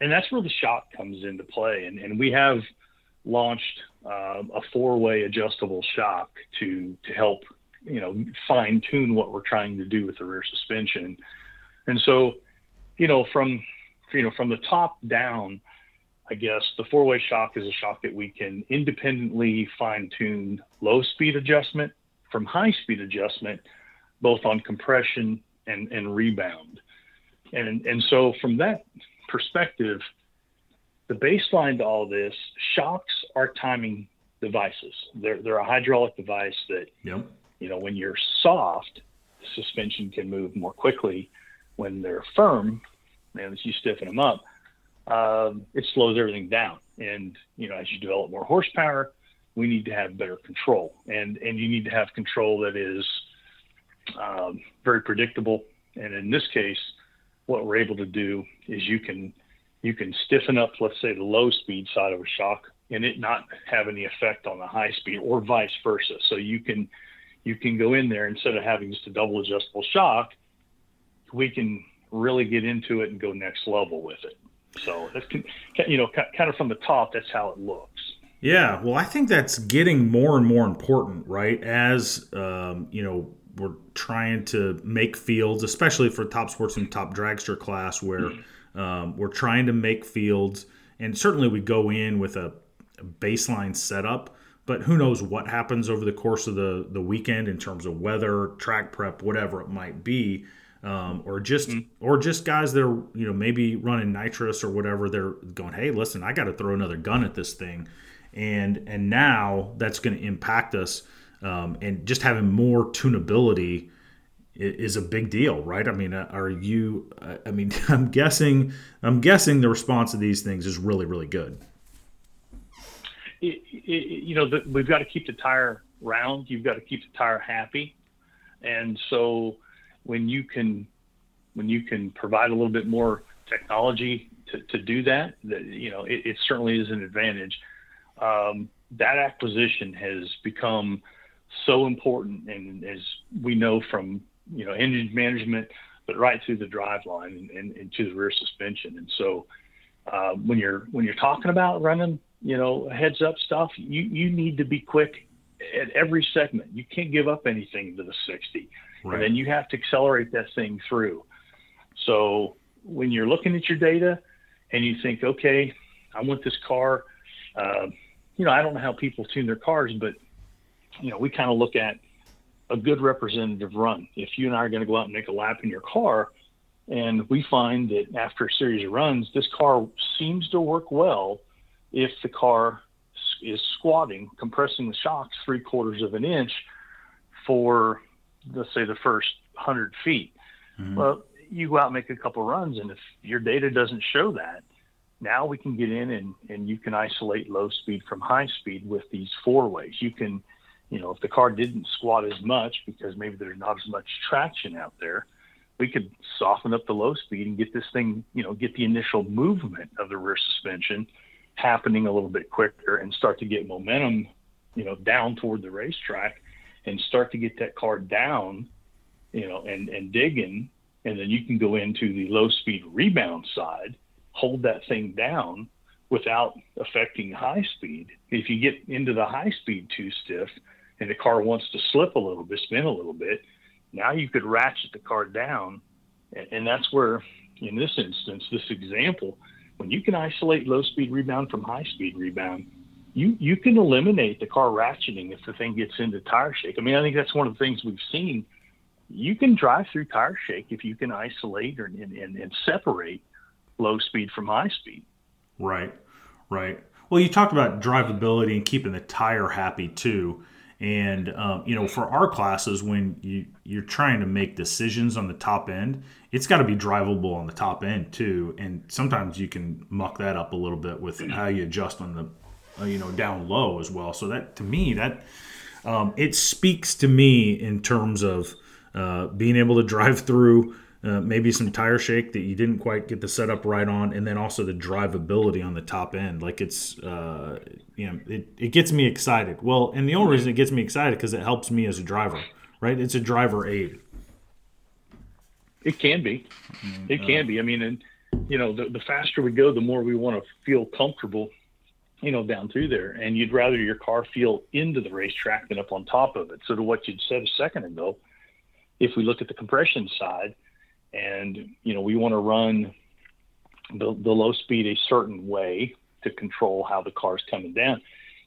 And that's where the shock comes into play. And, and we have launched uh, a four-way adjustable shock to, to help, you know, fine tune what we're trying to do with the rear suspension. And so, you know, from you know from the top down, I guess the four-way shock is a shock that we can independently fine-tune low speed adjustment from high speed adjustment, both on compression and, and rebound. And and so from that perspective, the baseline to all this, shocks are timing devices. They're, they're a hydraulic device that, yep. you know, when you're soft, suspension can move more quickly. When they're firm, and as you stiffen them up, um, it slows everything down. And, you know, as you develop more horsepower, we need to have better control. And, and you need to have control that is um, very predictable. And in this case, what we're able to do is you can you can stiffen up, let's say, the low speed side of a shock, and it not have any effect on the high speed, or vice versa. So you can you can go in there instead of having just a double adjustable shock, we can really get into it and go next level with it. So that's you know kind of from the top, that's how it looks. Yeah, well, I think that's getting more and more important, right? As um, you know, we're trying to make fields, especially for top sports and top dragster class, where mm-hmm. um, we're trying to make fields, and certainly we go in with a, a, baseline setup. But who knows what happens over the course of the the weekend in terms of weather, track prep, whatever it might be, um, or just mm-hmm. or just guys that are you know maybe running nitrous or whatever. They're going, hey, listen, I got to throw another gun at this thing, and and now that's going to impact us um, and just having more tunability is a big deal, right? I mean, uh, are you? Uh, I mean, I'm guessing. I'm guessing the response to these things is really, really good. It, it, you know, the, we've got to keep the tire round. You've got to keep the tire happy, and so when you can, when you can provide a little bit more technology to, to do that, that you know, it, it certainly is an advantage. Um, that acquisition has become so important, and as we know from you know engine management, but right through the drive line and, and, and to the rear suspension. And so uh, when you're when you're talking about running, you know, heads up stuff, you you need to be quick at every segment. You can't give up anything to the 60, right. and then you have to accelerate that thing through. So when you're looking at your data and you think, okay, I want this car. Uh, you know, I don't know how people tune their cars, but you know, we kind of look at a good representative run. If you and I are going to go out and make a lap in your car, and we find that after a series of runs, this car seems to work well if the car is squatting, compressing the shocks three quarters of an inch for, let's say, the first 100 feet. Mm-hmm. Well, you go out and make a couple runs, and if your data doesn't show that, now we can get in and, and you can isolate low speed from high speed with these four ways. You can you know, if the car didn't squat as much because maybe there's not as much traction out there, we could soften up the low speed and get this thing, you know, get the initial movement of the rear suspension happening a little bit quicker and start to get momentum, you know, down toward the racetrack and start to get that car down, you know, and, and digging. And then you can go into the low speed rebound side, hold that thing down without affecting high speed. If you get into the high speed too stiff, and the car wants to slip a little bit, spin a little bit, now you could ratchet the car down. And that's where, in this instance, this example, when you can isolate low speed rebound from high speed rebound, you, you can eliminate the car ratcheting if the thing gets into tire shake. I mean, I think that's one of the things we've seen. You can drive through tire shake if you can isolate or, and, and, and separate low speed from high speed. Right, right. Well, you talked about drivability and keeping the tire happy too. And um, you know, for our classes, when you you're trying to make decisions on the top end, it's got to be drivable on the top end too. And sometimes you can muck that up a little bit with how you adjust on the uh, you know down low as well. So that to me that um, it speaks to me in terms of uh, being able to drive through uh, maybe some tire shake that you didn't quite get the setup right on, and then also the drivability on the top end. Like it's, uh, you know, it, it gets me excited. Well, and the only reason it gets me excited because it helps me as a driver, right? It's a driver aid. It can be. Mm-hmm. It can be. I mean, and you know, the, the faster we go, the more we want to feel comfortable, you know, down through there. And you'd rather your car feel into the racetrack than up on top of it. So to what you'd said a second ago, if we look at the compression side and you know we want to run the, the low speed a certain way to control how the car's coming down.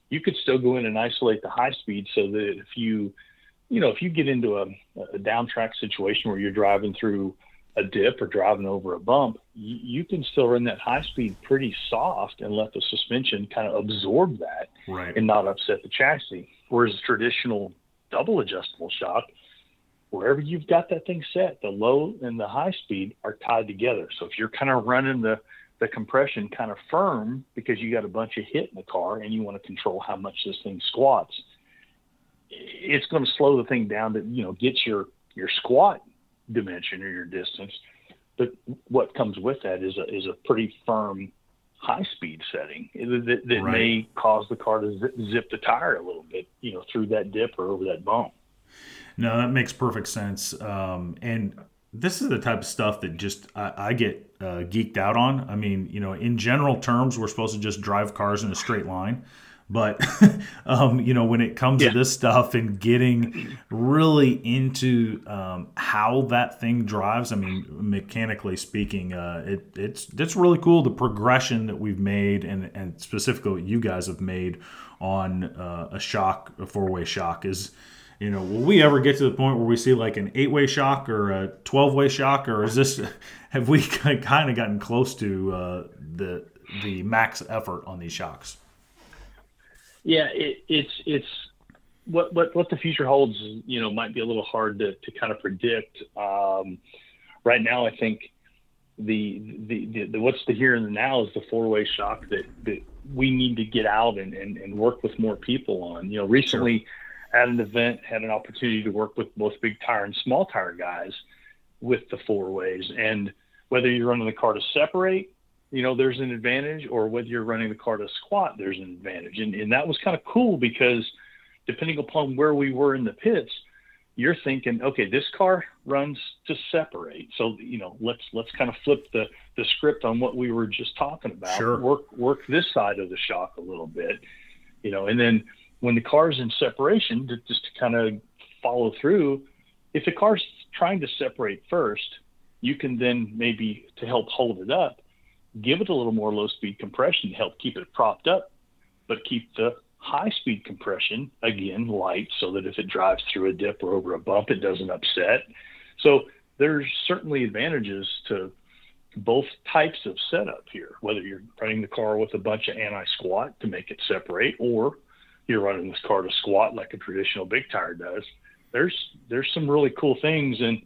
You could still go in and isolate the high speed so that if you, you know, if you get into a, a down track situation where you're driving through a dip or driving over a bump, you, you can still run that high speed pretty soft and let the suspension kind of absorb that right. and not upset the chassis. Whereas traditional double adjustable shock, wherever you've got that thing set, the low and the high speed are tied together. So if you're kind of running the the compression kind of firm because you got a bunch of hit in the car and you want to control how much this thing squats, it's going to slow the thing down to you know get your your squat dimension or your distance. But what comes with that is a is a pretty firm high speed setting that, that right. may cause the car to zip, zip the tire a little bit, you know, through that dip or over that bump. No, that makes perfect sense. Um, and this is the type of stuff that just I, I get uh, geeked out on. I mean, you know, in general terms, we're supposed to just drive cars in a straight line. But um, you know, when it comes yeah. to this stuff and getting really into um, how that thing drives, I mean, mechanically speaking, uh, it, it's it's really cool the progression that we've made, and and specifically what you guys have made on uh, a shock, a four way shock is. You know, will we ever get to the point where we see like an eight-way shock or a twelve-way shock, or is this have we kind of gotten close to uh, the the max effort on these shocks? Yeah, it, it's it's what what what the future holds. You know, might be a little hard to to kind of predict. Um, right now, I think the, the the, the what's the here and the now is the four way shock that that we need to get out and, and, and work with more people on. You know, recently sure. at an event had an opportunity to work with both big tire and small tire guys with the four ways and whether you're running the car to separate you know, there's an advantage, or whether you're running the car to squat, there's an advantage. And, and that was kind of cool because depending upon where we were in the pits, you're thinking, okay, this car runs to separate. So, you know, let's let's kind of flip the, the script on what we were just talking about. Sure. Work work this side of the shock a little bit. You know, and then when the car's in separation, to, just to kind of follow through, if the car's trying to separate first, you can then maybe to help hold it up, give it a little more low speed compression to help keep it propped up, but keep the high speed compression again light so that if it drives through a dip or over a bump, it doesn't upset. So there's certainly advantages to both types of setup here, whether you're running the car with a bunch of anti squat to make it separate, or you're running this car to squat like a traditional big tire does. There's there's some really cool things and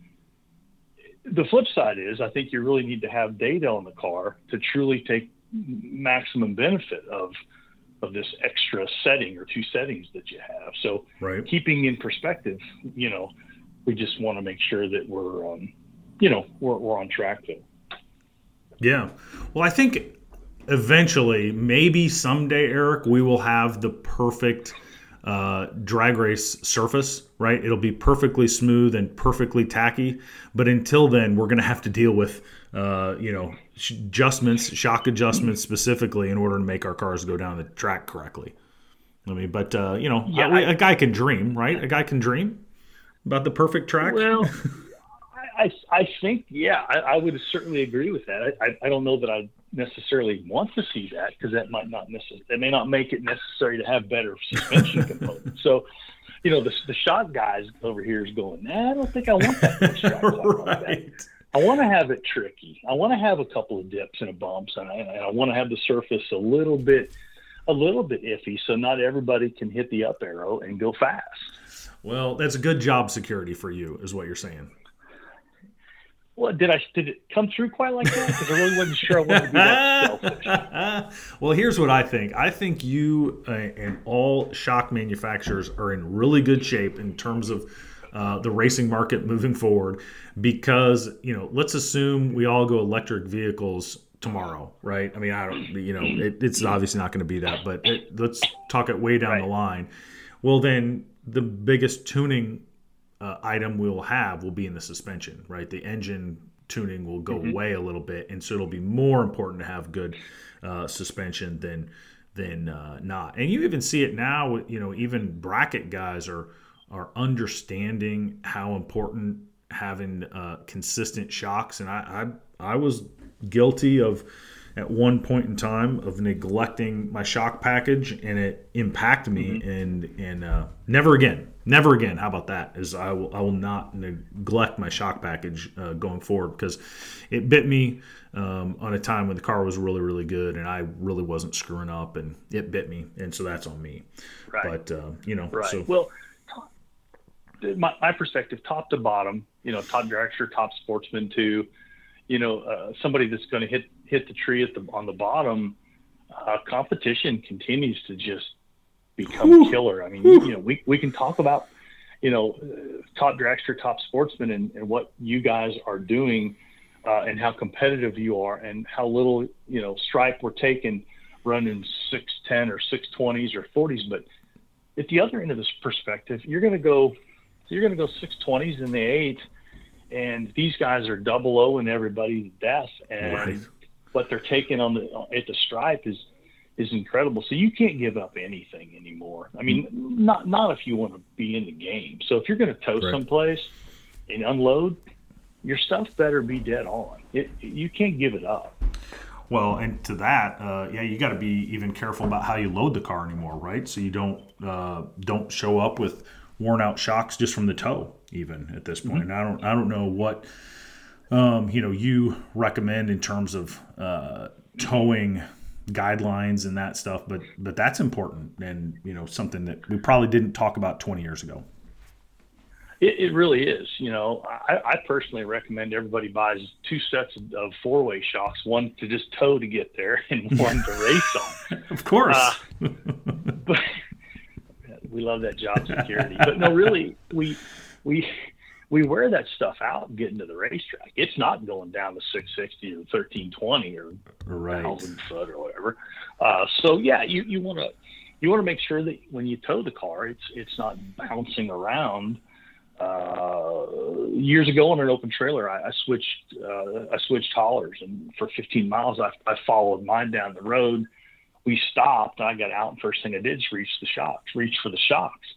the flip side is I think you really need to have data on the car to truly take maximum benefit of of this extra setting or two settings that you have. So right. keeping in perspective, you know, we just want to make sure that we're um, you know, we're, we're on track there. Yeah. Well, I think eventually, maybe someday, Eric, we will have the perfect – uh, drag race surface, right? It'll be perfectly smooth and perfectly tacky. But until then, we're going to have to deal with, uh, you know, adjustments, shock adjustments specifically in order to make our cars go down the track correctly. I mean, but uh, you know, yeah, a guy can dream, right? A guy can dream about the perfect track. Well, I, I think, yeah, I, I would certainly agree with that. I, I, I don't know that I necessarily want to see that because that might not necessarily, that may not make it necessary to have better suspension components. So, you know, the, the shot guys over here is going, nah, I don't think I want that. right. I want to have it tricky. I want to have a couple of dips and a bumps, and I, and I want to have the surface a little bit, a little bit iffy, so not everybody can hit the up arrow and go fast. Well, that's a good job security for you, is what you're saying. Well, did I did it come through quite like that? Because I really wasn't sure I wanted to be that selfish. well, here's what I think. I think you uh, and all shock manufacturers are in really good shape in terms of uh, the racing market moving forward. Because you know, let's assume we all go electric vehicles tomorrow, right? I mean, I don't, you know, it, it's obviously not going to be that, but it, let's talk it way down right. the line. Well, then the biggest tuning uh, item we'll have will be in the suspension, right? The engine tuning will go mm-hmm. away a little bit, and so it'll be more important to have good uh, suspension than than uh, not. And you even see it now. You know, even bracket guys are are understanding how important having uh, consistent shocks. And I, I I was guilty of at one point in time of neglecting my shock package, and it impacted me. Mm-hmm. And and uh, never again, never again. How about that? Is I will I will not neglect my shock package uh, going forward because it bit me um, on a time when the car was really really good, and I really wasn't screwing up, and it bit me, and so that's on me. Right. But uh, you know, right. So, well. My, my perspective, top to bottom, you know, top dragster, top sportsman to you know, uh, somebody that's going to hit hit the tree at the on the bottom, uh, competition continues to just become Ooh. killer. I mean, Ooh. you know, we we can talk about, you know, uh, top dragster, top sportsman, and, and what you guys are doing, uh, and how competitive you are, and how little you know stripe we're taking, running six ten or six twenties or forties. But at the other end of this perspective, you're going to go, you're going to go six twenties in the eight and these guys are double O and everybody to death, and right. What they're taking on the at the stripe is is incredible. So you can't give up anything anymore. I mean, not not if you want to be in the game. So if you're going to tow right. someplace and unload, your stuff better be dead on. It, you can't give it up. Well, and to that, uh, yeah, you got to be even careful about how you load the car anymore, right? So you don't uh, don't show up with worn out shocks just from the tow even at this point. Mm-hmm. I don't I don't know what um, you know you recommend in terms of uh, towing guidelines and that stuff, but but that's important and you know something that we probably didn't talk about 20 years ago. It, it really is. You know, I, I, personally recommend everybody buys two sets of four-way shocks, one to just tow to get there, and one to race on. of course. Uh, but we love that job security. but no, really, we we we wear that stuff out getting to the racetrack. It's not going down to 660 or 1320 or right. 1000 foot or whatever. Uh, so yeah, you, you want to, you want to make sure that when you tow the car, it's, it's not bouncing around. Uh, years ago on an open trailer, I, I switched, uh, I switched haulers and for 15 miles, I, I followed mine down the road. We stopped. I got out and first thing I did is reach the shocks, reach for the shocks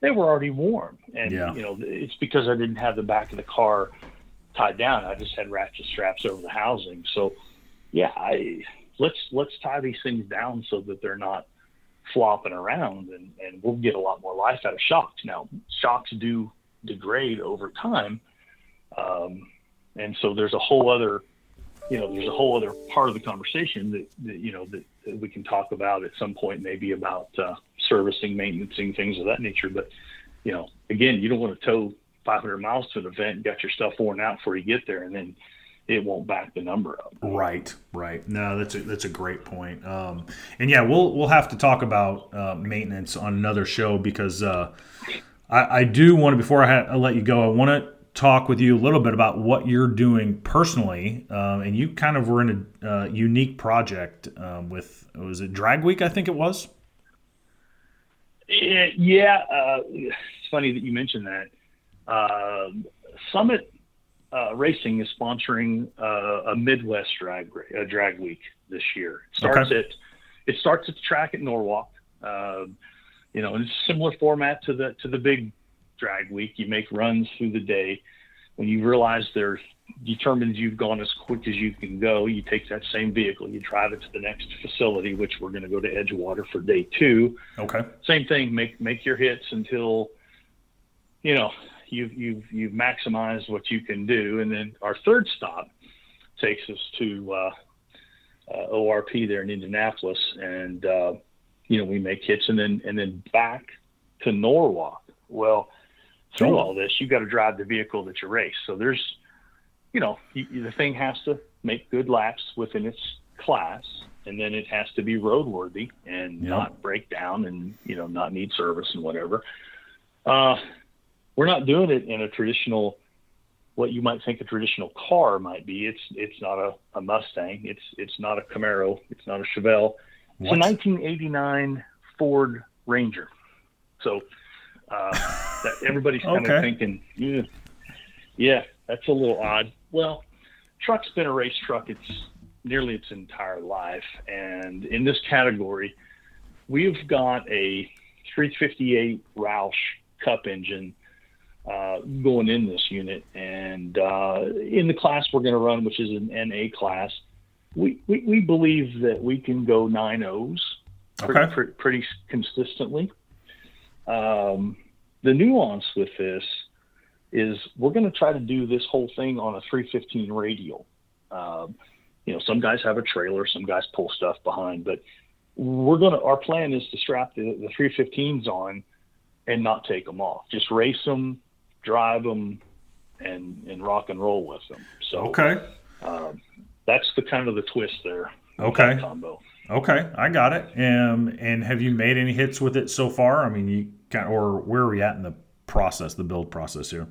they were already warm. And, yeah. you know, it's because I didn't have the back of the car tied down. I just had ratchet straps over the housing. So, yeah, I let's let's tie these things down so that they're not flopping around, and and we'll get a lot more life out of shocks. Now, shocks do degrade over time, um, and so there's a whole other, you know, there's a whole other part of the conversation that, that you know that, that we can talk about at some point, maybe about uh, servicing, maintaining things of that nature. But you know, again, you don't want to tow 500 miles to an event, and got your stuff worn out before you get there, and then it won't back the number up. Right, right. No, that's a, that's a great point. Um, and yeah, we'll we'll have to talk about uh, maintenance on another show because uh, I, I, do want to before I, ha- I, let you go, I want to talk with you a little bit about what you're doing personally. Um, and you kind of were in a uh, unique project um, with was it Drag Week? I think it was. Yeah, uh, it's funny that you mentioned that. Uh, Summit uh, Racing is sponsoring uh, a Midwest drag uh, drag week this year. It starts okay. at it starts at the track at Norwalk. Um, you know, and it's a similar format to the to the big drag week. You make runs through the day. When you realize there's determines you've gone as quick as you can go, you take that same vehicle, you drive it to the next facility, which we're going to go to Edgewater for day two. Okay. Same thing. Make make your hits until you know you've you've you've maximized what you can do, and then our third stop takes us to uh, uh, ORP there in Indianapolis, and uh, you know we make hits, and then and then back to Norwalk. Well, through all this, you've got to drive the vehicle that you race. So there's you know, the thing has to make good laps within its class, and then it has to be roadworthy and not break down and you know not need service and whatever. Uh, we're not doing it in a traditional, what you might think a traditional car might be. It's it's not a, a Mustang. It's it's not a Camaro. It's not a Chevelle. It's a 1989 Ford Ranger. So uh, that everybody's kind okay. of thinking, yeah, yeah, that's a little odd. Well, truck's been a race truck its nearly its entire life, and in this category, we've got a 358 Roush Cup engine uh, going in this unit, and uh, in the class we're going to run, which is an NA class, we, we, we believe that we can go nine O's pretty, Okay. pretty, pretty consistently. Um, the nuance with this is we're going to try to do this whole thing on a 315 radial. Um, you know, some guys have a trailer, some guys pull stuff behind, but we're going to, our plan is to strap the, the 315s on and not take them off. Just race them, drive them, and, and rock and roll with them. So Okay. um, that's the kind of the twist there. Okay. Combo. Okay, I got it. Um, and have you made any hits with it so far? I mean, you kind of, or where are we at in the process, the build process here?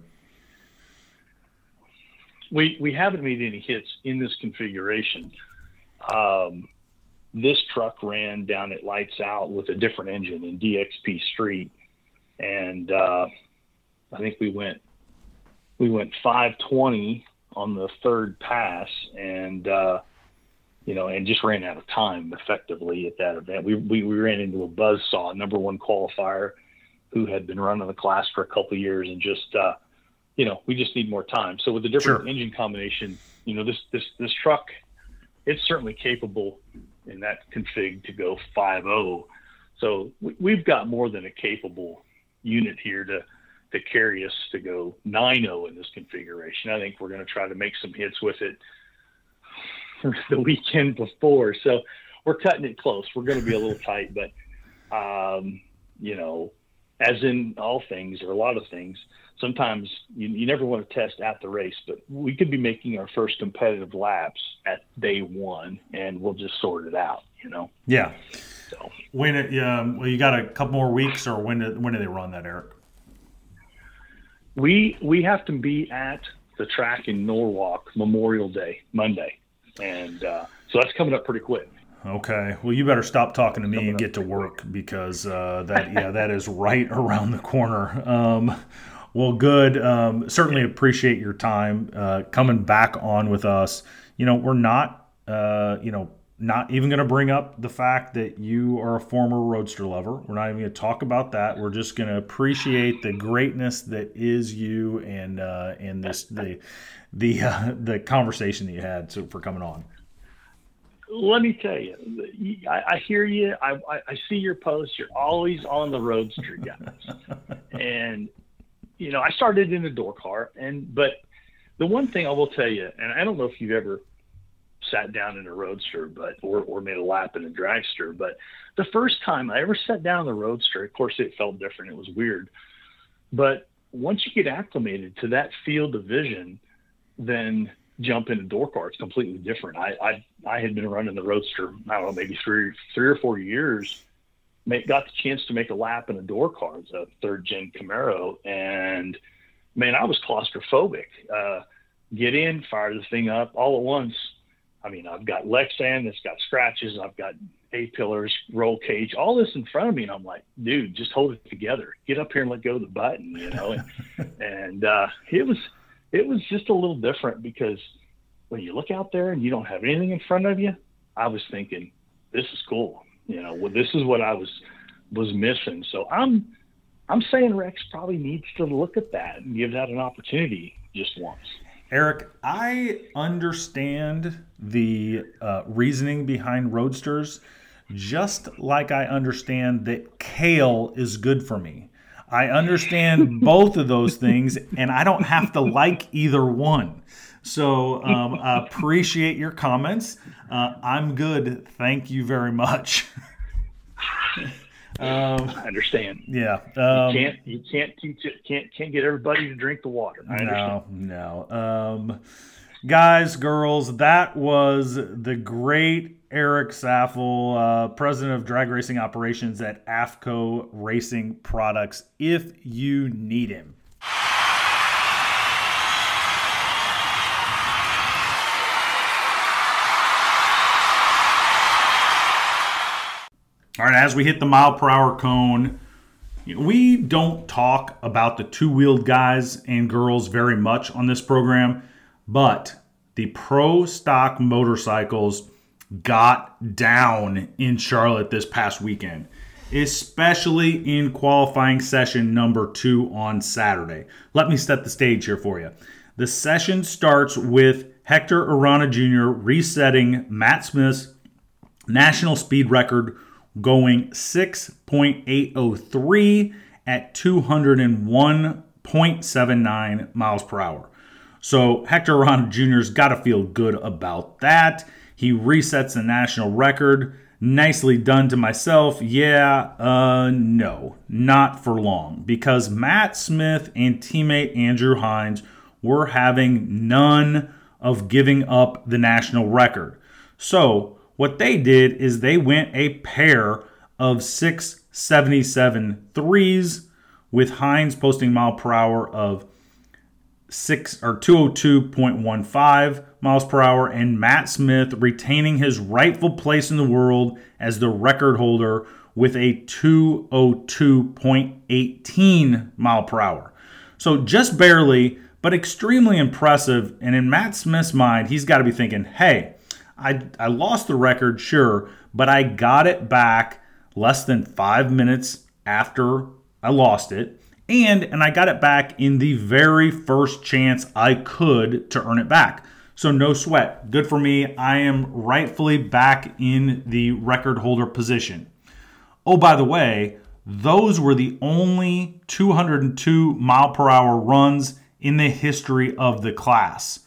We we haven't made any hits in this configuration. Um, this truck ran down at lights out with a different engine in DXP Street, and uh, I think we went we went 520 on the third pass, and uh, you know, and just ran out of time effectively at that event. We we, we ran into a buzz saw, number one qualifier, who had been running the class for a couple years, and just uh, you know, we just need more time. So with the different Sure. engine combination, you know, this this this truck, it's certainly capable in that config to go 5.0. So we, we've got more than a capable unit here to to carry us to go 9.0 in this configuration. I think we're going to try to make some hits with it the weekend before. So we're cutting it close. We're going to be a little tight, but um, you know, as in all things or a lot of things, sometimes you, you never want to test at the race, but we could be making our first competitive laps at day one and we'll just sort it out, you know? Yeah. So When it, um, well, you got a couple more weeks, or when do, when do they run that, Eric? we, we have to be at the track in Norwalk Memorial Day, Monday. And, uh, so that's coming up pretty quick. Okay. Well, you better stop talking to me and get to work because uh, that yeah that is right around the corner. Um, well, good. Um, certainly appreciate your time uh, coming back on with us. You know, we're not uh, you know not even going to bring up the fact that you are a former roadster lover. We're not even going to talk about that. We're just going to appreciate the greatness that is you and uh, and this the the uh, the conversation that you had so, for coming on. let me tell you, I, I hear you. I, I, I see your posts. You're always on the roadster, guys. and you know, I started in a door car, and but the one thing I will tell you, and I don't know if you've ever sat down in a roadster, but or or made a lap in a dragster, but the first time I ever sat down in the roadster, of course, it felt different. It was weird, but once you get acclimated to that field of vision, then jump in a door car. It's completely different. I, I, I had been running the Roadster, I don't know, maybe three, three or four years. Make, got the chance to make a lap in a door car, it's a third gen Camaro, and man, I was claustrophobic. Uh, get in, fire the thing up all at once. I mean, I've got Lexan that's got scratches. I've got A pillars, roll cage, all this in front of me, and I'm like, dude, just hold it together. Get up here and let go of the button, you know. And, and uh, it was it was just a little different because when you look out there and you don't have anything in front of you, I was thinking, this is cool. You know, well, this is what I was was missing. So I'm I'm saying Rex probably needs to look at that and give that an opportunity just once. Eric, I understand the uh, reasoning behind roadsters, just like I understand that kale is good for me. I understand both of those things, and I don't have to like either one. So um, I appreciate your comments. Uh, I'm good. Thank you very much. um, I understand. yeah. Um, can't you can't teach it can't can't get everybody to drink the water. I understand. No, no. Um, guys, girls, that was the great Eric Saffell, uh, president of drag racing operations at AFCO Racing Products. If you need him. All right, as we hit the mile per hour cone, we don't talk about the two wheeled guys and girls very much on this program, but the pro stock motorcycles got down in Charlotte this past weekend, especially in qualifying session number two on Saturday. Let me set the stage here for you. The session starts with Hector Arana Jr. resetting Matt Smith's national speed record going 6.803 at 201.79 miles per hour. So Hector Arana Jr.'s got to feel good about that. He resets the national record. Nicely done to myself. Yeah, uh, no, not for long. Because Matt Smith and teammate Andrew Hines were having none of giving up the national record. So, what they did is they went a pair of 677 threes with Hines posting mile per hour of six or 202.15 miles per hour, and Matt Smith retaining his rightful place in the world as the record holder with a 202.18 mile per hour. So just barely, but extremely impressive. And in Matt Smith's mind, he's got to be thinking, hey, I, I lost the record, sure, but I got it back less than five minutes after I lost it and and I got it back in the very first chance I could to earn it back. So no sweat. Good for me. I am rightfully back in the record holder position. Oh, by the way, those were the only 202 mile per hour runs in the history of the class.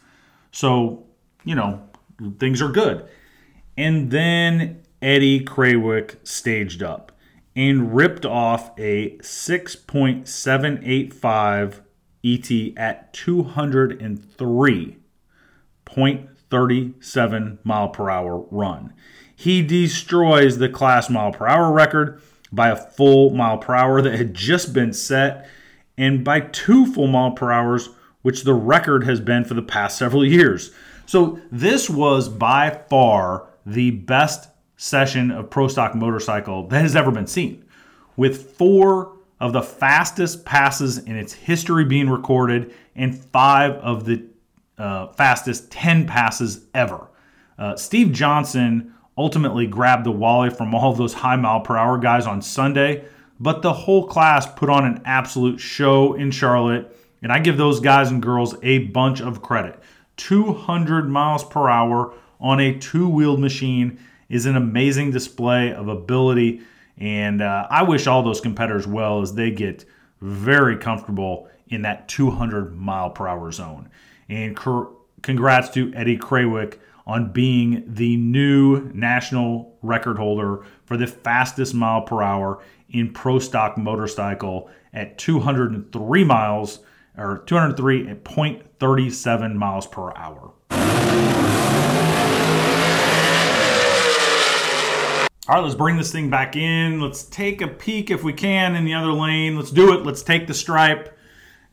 So, you know, things are good. And then Eddie Krawiec staged up and ripped off a 6.785 ET at 203.37 mile per hour run. He destroys the class mile per hour record by a full mile per hour that had just been set and by two full mile per hours, which the record has been for the past several years. So this was by far the best session of Pro Stock Motorcycle that has ever been seen, with four of the fastest passes in its history being recorded and five of the uh, fastest 10 passes ever. Uh, Steve Johnson ultimately grabbed the Wally from all of those high mile per hour guys on Sunday, but the whole class put on an absolute show in Charlotte, and I give those guys and girls a bunch of credit. 200 miles per hour on a two wheeled machine is an amazing display of ability. And uh, I wish all those competitors well as they get very comfortable in that 200 mile per hour zone. And congrats to Eddie Krawiec on being the new national record holder for the fastest mile per hour in pro stock motorcycle at 203 miles or 203.37 miles per hour. All right, let's bring this thing back in. Let's take a peek if we can in the other lane. Let's do it. Let's take the stripe.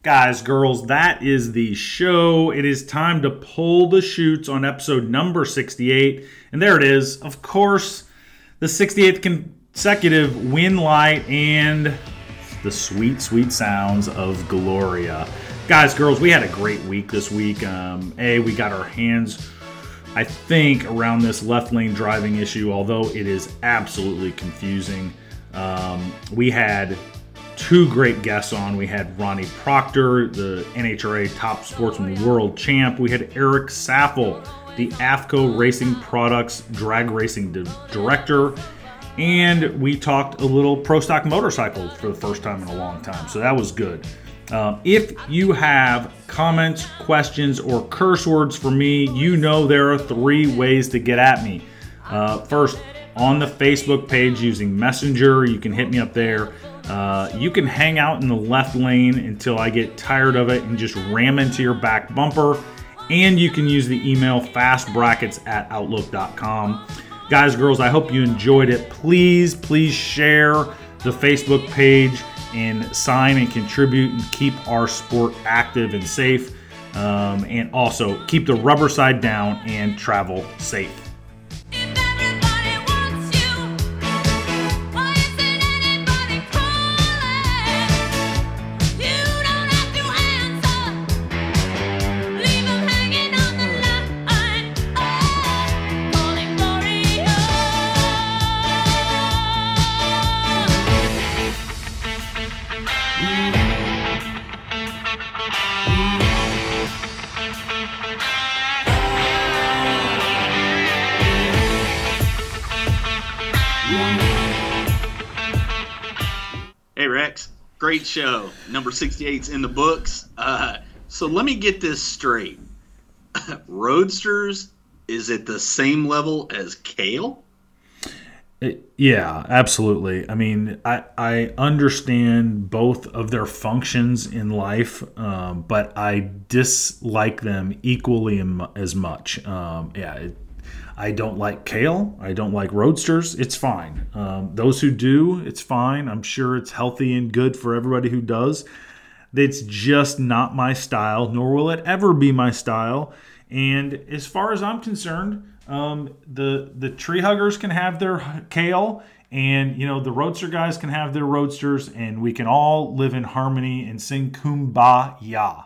Guys, girls, that is the show. It is time to pull the chutes on episode number 68. And there it is. Of course, the 68th consecutive win light and the sweet, sweet sounds of Gloria. Guys, girls, we had a great week this week. Um, a, we got our hands I think, around this left lane driving issue, although it is absolutely confusing. Um, we had two great guests on. We had Ronnie Proctor, the NHRA top sportsman world champ. We had Eric Saffell, the AFCO Racing Products drag racing di- director. And we talked a little pro stock motorcycle for the first time in a long time. So that was good. Um, if you have comments, questions, or curse words for me, you know there are three ways to get at me. Uh, first, on the Facebook page using Messenger, you can hit me up there. Uh, you can hang out in the left lane until I get tired of it and just ram into your back bumper. And you can use the email fastbrackets at outlook.com. Guys, girls, I hope you enjoyed it. Please, please share the Facebook page and sign and contribute and keep our sport active and safe. Um, and also keep the rubber side down and travel safe. Great show. Number 68's in the books. Uh, so let me get this straight. Roadsters is at the same level as Kale? Yeah, absolutely. I mean, I, I understand both of their functions in life, um, but I dislike them equally as much. Um, yeah, it, I don't like kale. I don't like roadsters. It's fine. Um, those who do, it's fine. I'm sure it's healthy and good for everybody who does. It's just not my style, nor will it ever be my style. And as far as I'm concerned, um, the the tree huggers can have their kale, and you know the roadster guys can have their roadsters, and we can all live in harmony and sing kumbaya.